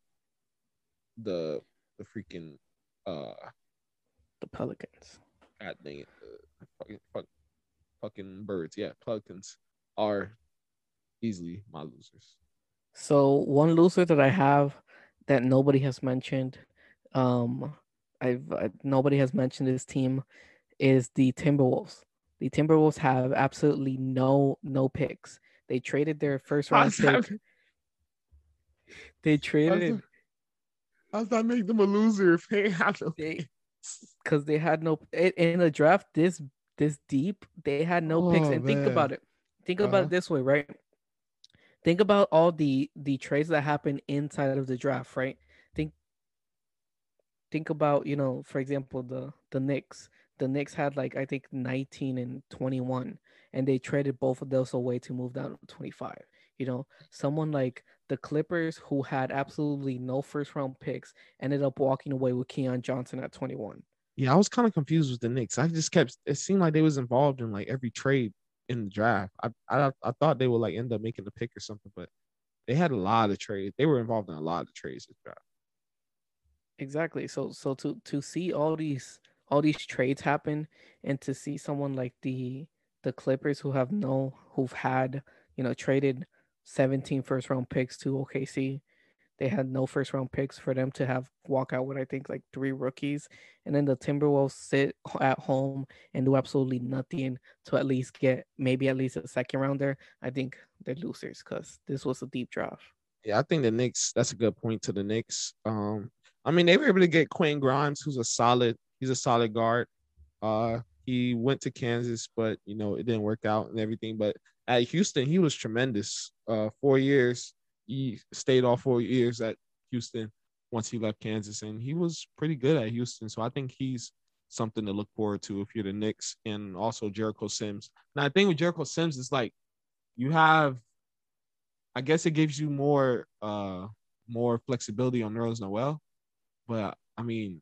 the the freaking uh The Pelicans. God dang it, uh, fucking fuck, fucking birds, yeah, Pelicans are easily my losers. So one loser that I have that nobody has mentioned, um, I've uh, nobody has mentioned this team is the Timberwolves. The Timberwolves have absolutely no no picks. They traded their first round pick. They traded How's that make them a loser if they have no they because they had no in a draft this this deep. They had no picks. Oh, And think about it. Think about Uh-huh. it this way, right? Think about all the the trades that happened inside of the draft, right? Think think about you know, for example, the the Knicks. The Knicks had like I think 19 and 21, and they traded both of those away to move down to 25. You know, someone like the Clippers who had absolutely no first round picks ended up walking away with Keon Johnson at 21. Yeah, I was kind of confused with the Knicks. I just kept it seemed like they was involved in like every trade in the draft. I I, I thought they would like end up making a pick or something, but they had a lot of trades. They were involved in a lot of trades this draft. Exactly. So so to to see all these all these trades happen and to see someone like the the Clippers who have no who've had, you know, traded 17 first round picks to OKC. They had no first round picks for them to have walk out with I think like three rookies. And then the Timberwolves sit at home and do absolutely nothing to at least get maybe at least a second rounder. I think they're losers because this was a deep draft. Yeah, I think the Knicks. That's a good point to the Knicks. Um, I mean, they were able to get Quinn Grimes, who's a solid. He's a solid guard. Uh, he went to Kansas, but you know it didn't work out and everything. But at Houston, he was tremendous. Uh, four years. He stayed all four years at Houston once he left Kansas, and he was pretty good at Houston. So I think he's something to look forward to if you're the Knicks, and also Jericho Sims. Now, the thing with Jericho Sims is like you have I guess it gives you more uh more flexibility on Nerlens Noel. But I mean,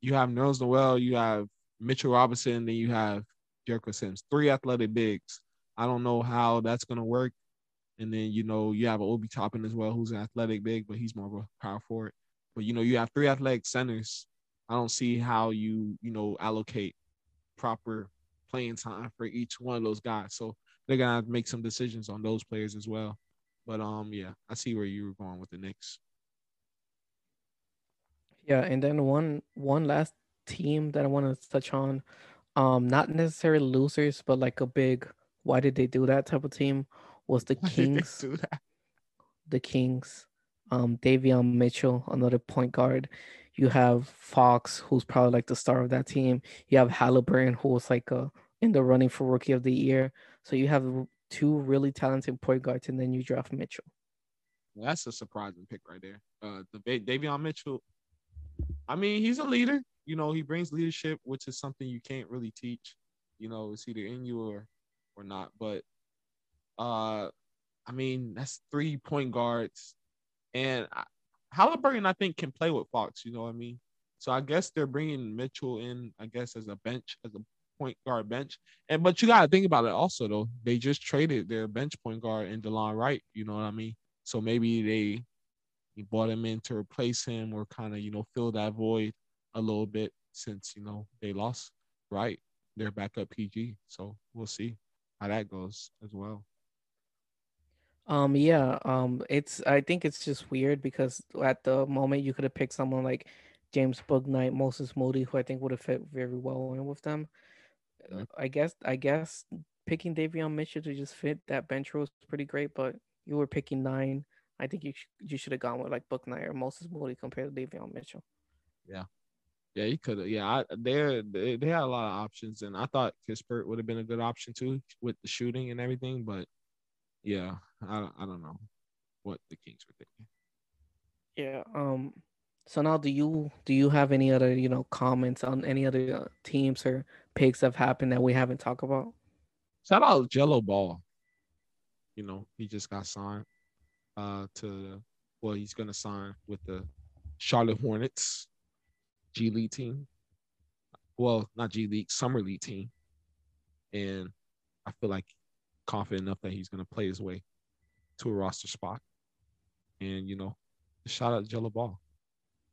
you have Nerlens Noel, you have Mitchell Robinson, then you have Jericho Sims, three athletic bigs. I don't know how that's gonna work. And then you know you have Obi Toppin as well, who's an athletic big, but he's more of a power forward. But you know you have three athletic centers. I don't see how you you know allocate proper playing time for each one of those guys. So they're gonna make some decisions on those players as well. But um, yeah, I see where you were going with the Knicks. Yeah, and then one one last team that I want to touch on, um, not necessarily losers, but like a big why did they do that type of team was the Why did they Kings. do that? The Kings, um, Davion Mitchell, another point guard. You have Fox, who's probably like the star of that team. You have Halliburton, who was like uh in the running for Rookie of the Year. So you have two really talented point guards, and then you draft Mitchell. That's a surprising pick right there. Uh, the Davion Mitchell. I mean, he's a leader. You know, he brings leadership, which is something you can't really teach. You know, it's either in you or or not. But uh, I mean, that's three point guards, and Halliburton, I think, can play with Fox. You know what I mean? So I guess they're bringing Mitchell in, I guess, as a bench, as a point guard bench. And but you got to think about it also though. They just traded their bench point guard in Delon Wright. You know what I mean? So maybe they he brought him in to replace him or kind of you know fill that void a little bit since you know they lost right their backup PG. So we'll see how that goes as well. Um, yeah, um, it's I think it's just weird because at the moment you could have picked someone like James Bouknight, Moses Moody, who I think would have fit very well in with them. Uh, Mhm. I guess I guess picking Davion Mitchell to just fit that bench role is pretty great, but you were picking nine. I think you sh- you should have gone with like Bouknight or Moses Moody compared to Davion Mitchell. Yeah, Yeah, he could have. Yeah, I, they're, they they had a lot of options, and I thought Kispert would have been a good option too with the shooting and everything. But yeah, I I don't know what the Kings were thinking. Yeah. Um. So now, do you do you have any other you know comments on any other uh, teams or picks that have happened that we haven't talked about? Shout out Gelo Ball. You know, he just got signed uh to well, he's gonna sign with the Charlotte Hornets. G League team. Well, not G League, Summer League team. And I feel like confident enough that he's going to play his way to a roster spot. And, you know, shout out Gelo Ball.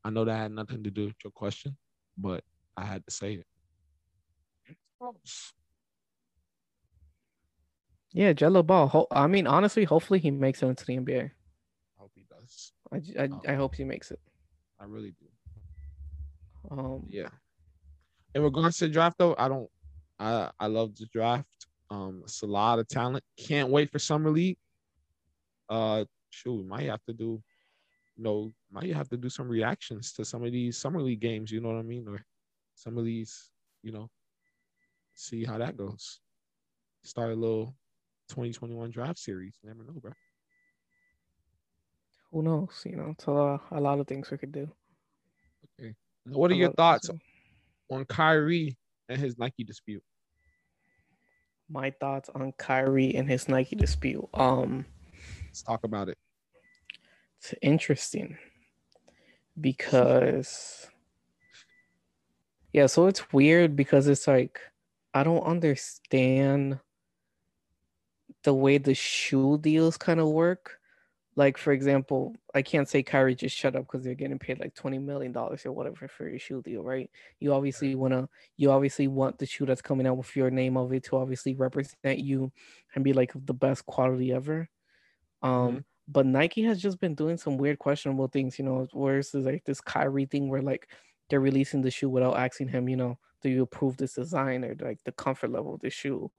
I know that had nothing to do with your question, but I had to say it. Yeah, Gelo Ball. Ho- I mean, honestly, hopefully he makes it into the NBA. I hope he does. I I hope he makes it. I really do. Um, Yeah. In regards to draft, though, I don't. I I love the draft. Um, it's a lot of talent. Can't wait for summer league. Uh, shoot, might have to do. You know, might have to do some reactions to some of these summer league games. You know what I mean, or some of these. You know, see how that goes. Start a little 2021 draft series. You never know, bro. who knows? You know, it's a lot, a lot of things we could do. Okay. What are your thoughts on Kyrie and his Nike dispute? My thoughts on Kyrie and his Nike dispute. Um, Let's talk about it. it's interesting because yeah, so it's weird because it's like I don't understand the way the shoe deals kind of work. Like for example, I can't say Kyrie just shut up because they're getting paid like twenty million dollars or whatever for your shoe deal, right? You obviously wanna you obviously want the shoe that's coming out with your name of it to obviously represent you and be like the best quality ever. Um, but Nike has just been doing some weird questionable things, you know, where it's like this Kyrie thing where like they're releasing the shoe without asking him, you know, do you approve this design or like the comfort level of the shoe?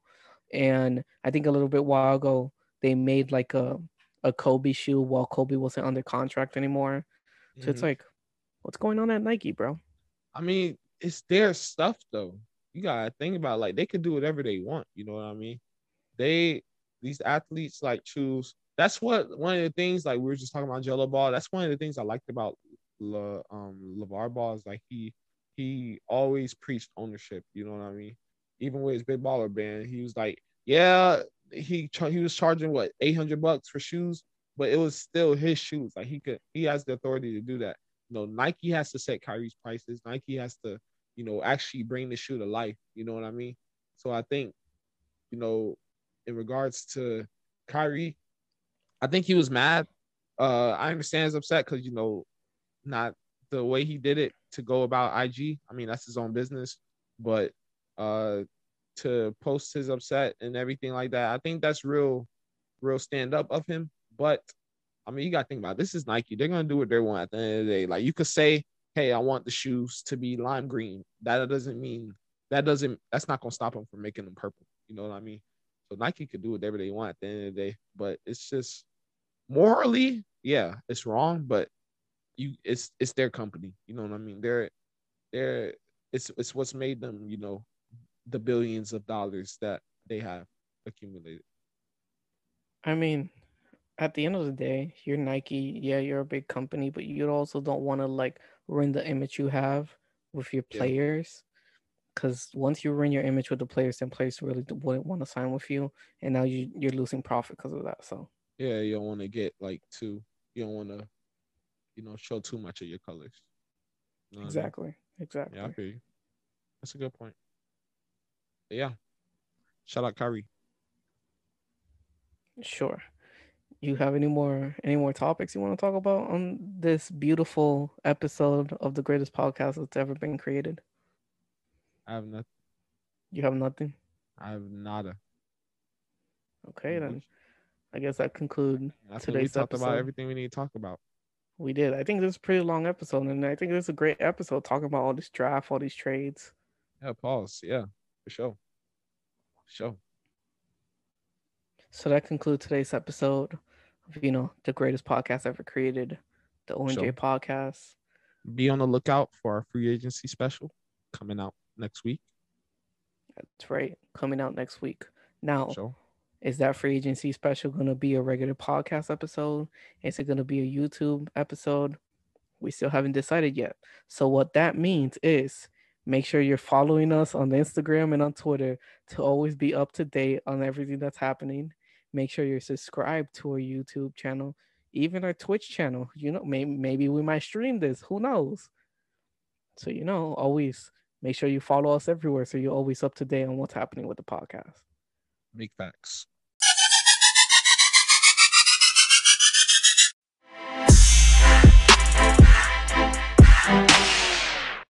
And I think a little bit while ago they made like a a Kobe shoe while Kobe wasn't under contract anymore. So it's Mhm. like, what's going on at Nike, bro? I mean, it's their stuff though. You gotta think about it, like they could do whatever they want. You know what I mean? They these athletes like choose. That's what one of the things like we were just talking about Gelo Ball. That's one of the things I liked about Le, um LaVar Ball is like he he always preached ownership. You know what I mean? Even with his big baller band, he was like, yeah, he he was charging what eight hundred bucks for shoes, but it was still his shoes. Like he could he has the authority to do that you know, Nike has to set Kyrie's prices. Nike has to, you know, actually bring the shoe to life. You know what I mean? So I think, you know, in regards to Kyrie, I think he was mad. Uh, I understand he's upset because you know, not the way he did it to go about IG. I mean, that's his own business, but uh, to post his upset and everything like that, I think that's real, real stand up of him. But I mean, you got to think about it. this is Nike. They're gonna do what they want at the end of the day. Like you could say, "Hey, I want the shoes to be lime green." That doesn't mean that doesn't. That's not gonna stop them from making them purple. You know what I mean? So Nike could do whatever they want at the end of the day. But it's just morally, yeah, it's wrong. But you, it's it's their company. You know what I mean? They're they're it's it's what's made them. You know, the billions of dollars that they have accumulated. I mean, at the end of the day, you're Nike. Yeah, you're a big company, but you also don't want to like ruin the image you have with your Yeah. players. Because once you ruin your image with the players, then players really wouldn't want to sign with you, and now you you're losing profit because of that. So Yeah, you don't want to get like too. You don't want to, you know, show too much of your colors. You know what I mean? exactly, exactly. Yeah, I. That's a good point. Yeah. Shout out Kyrie. Sure. You have any more any more topics you want to talk about on this beautiful episode of the greatest podcast that's ever been created? I have nothing. You have nothing. I have nada. Okay, then I guess that conclude I think we today's talked about everything we need to talk about. We did. I think this is a pretty long episode, and I think this is a great episode talking about all this draft, all these trades. Yeah, pause. Yeah, for sure. Sure. So that concludes today's episode of you know the greatest podcast ever created, the ONJ Sure. podcast. Be on the lookout for our free agency special coming out next week. That's right, coming out next week. Now, So is that free agency special going to be a regular podcast episode? Is it going to be a YouTube episode? We still haven't decided yet. So what that means is make sure you're following us on Instagram and on Twitter to always be up to date on everything that's happening. Make sure you're subscribed to our YouTube channel, even our Twitch channel. You know, maybe maybe we might stream this. Who knows? So you know, always make sure you follow us everywhere so you're always up to date on what's happening with the podcast. Big facts.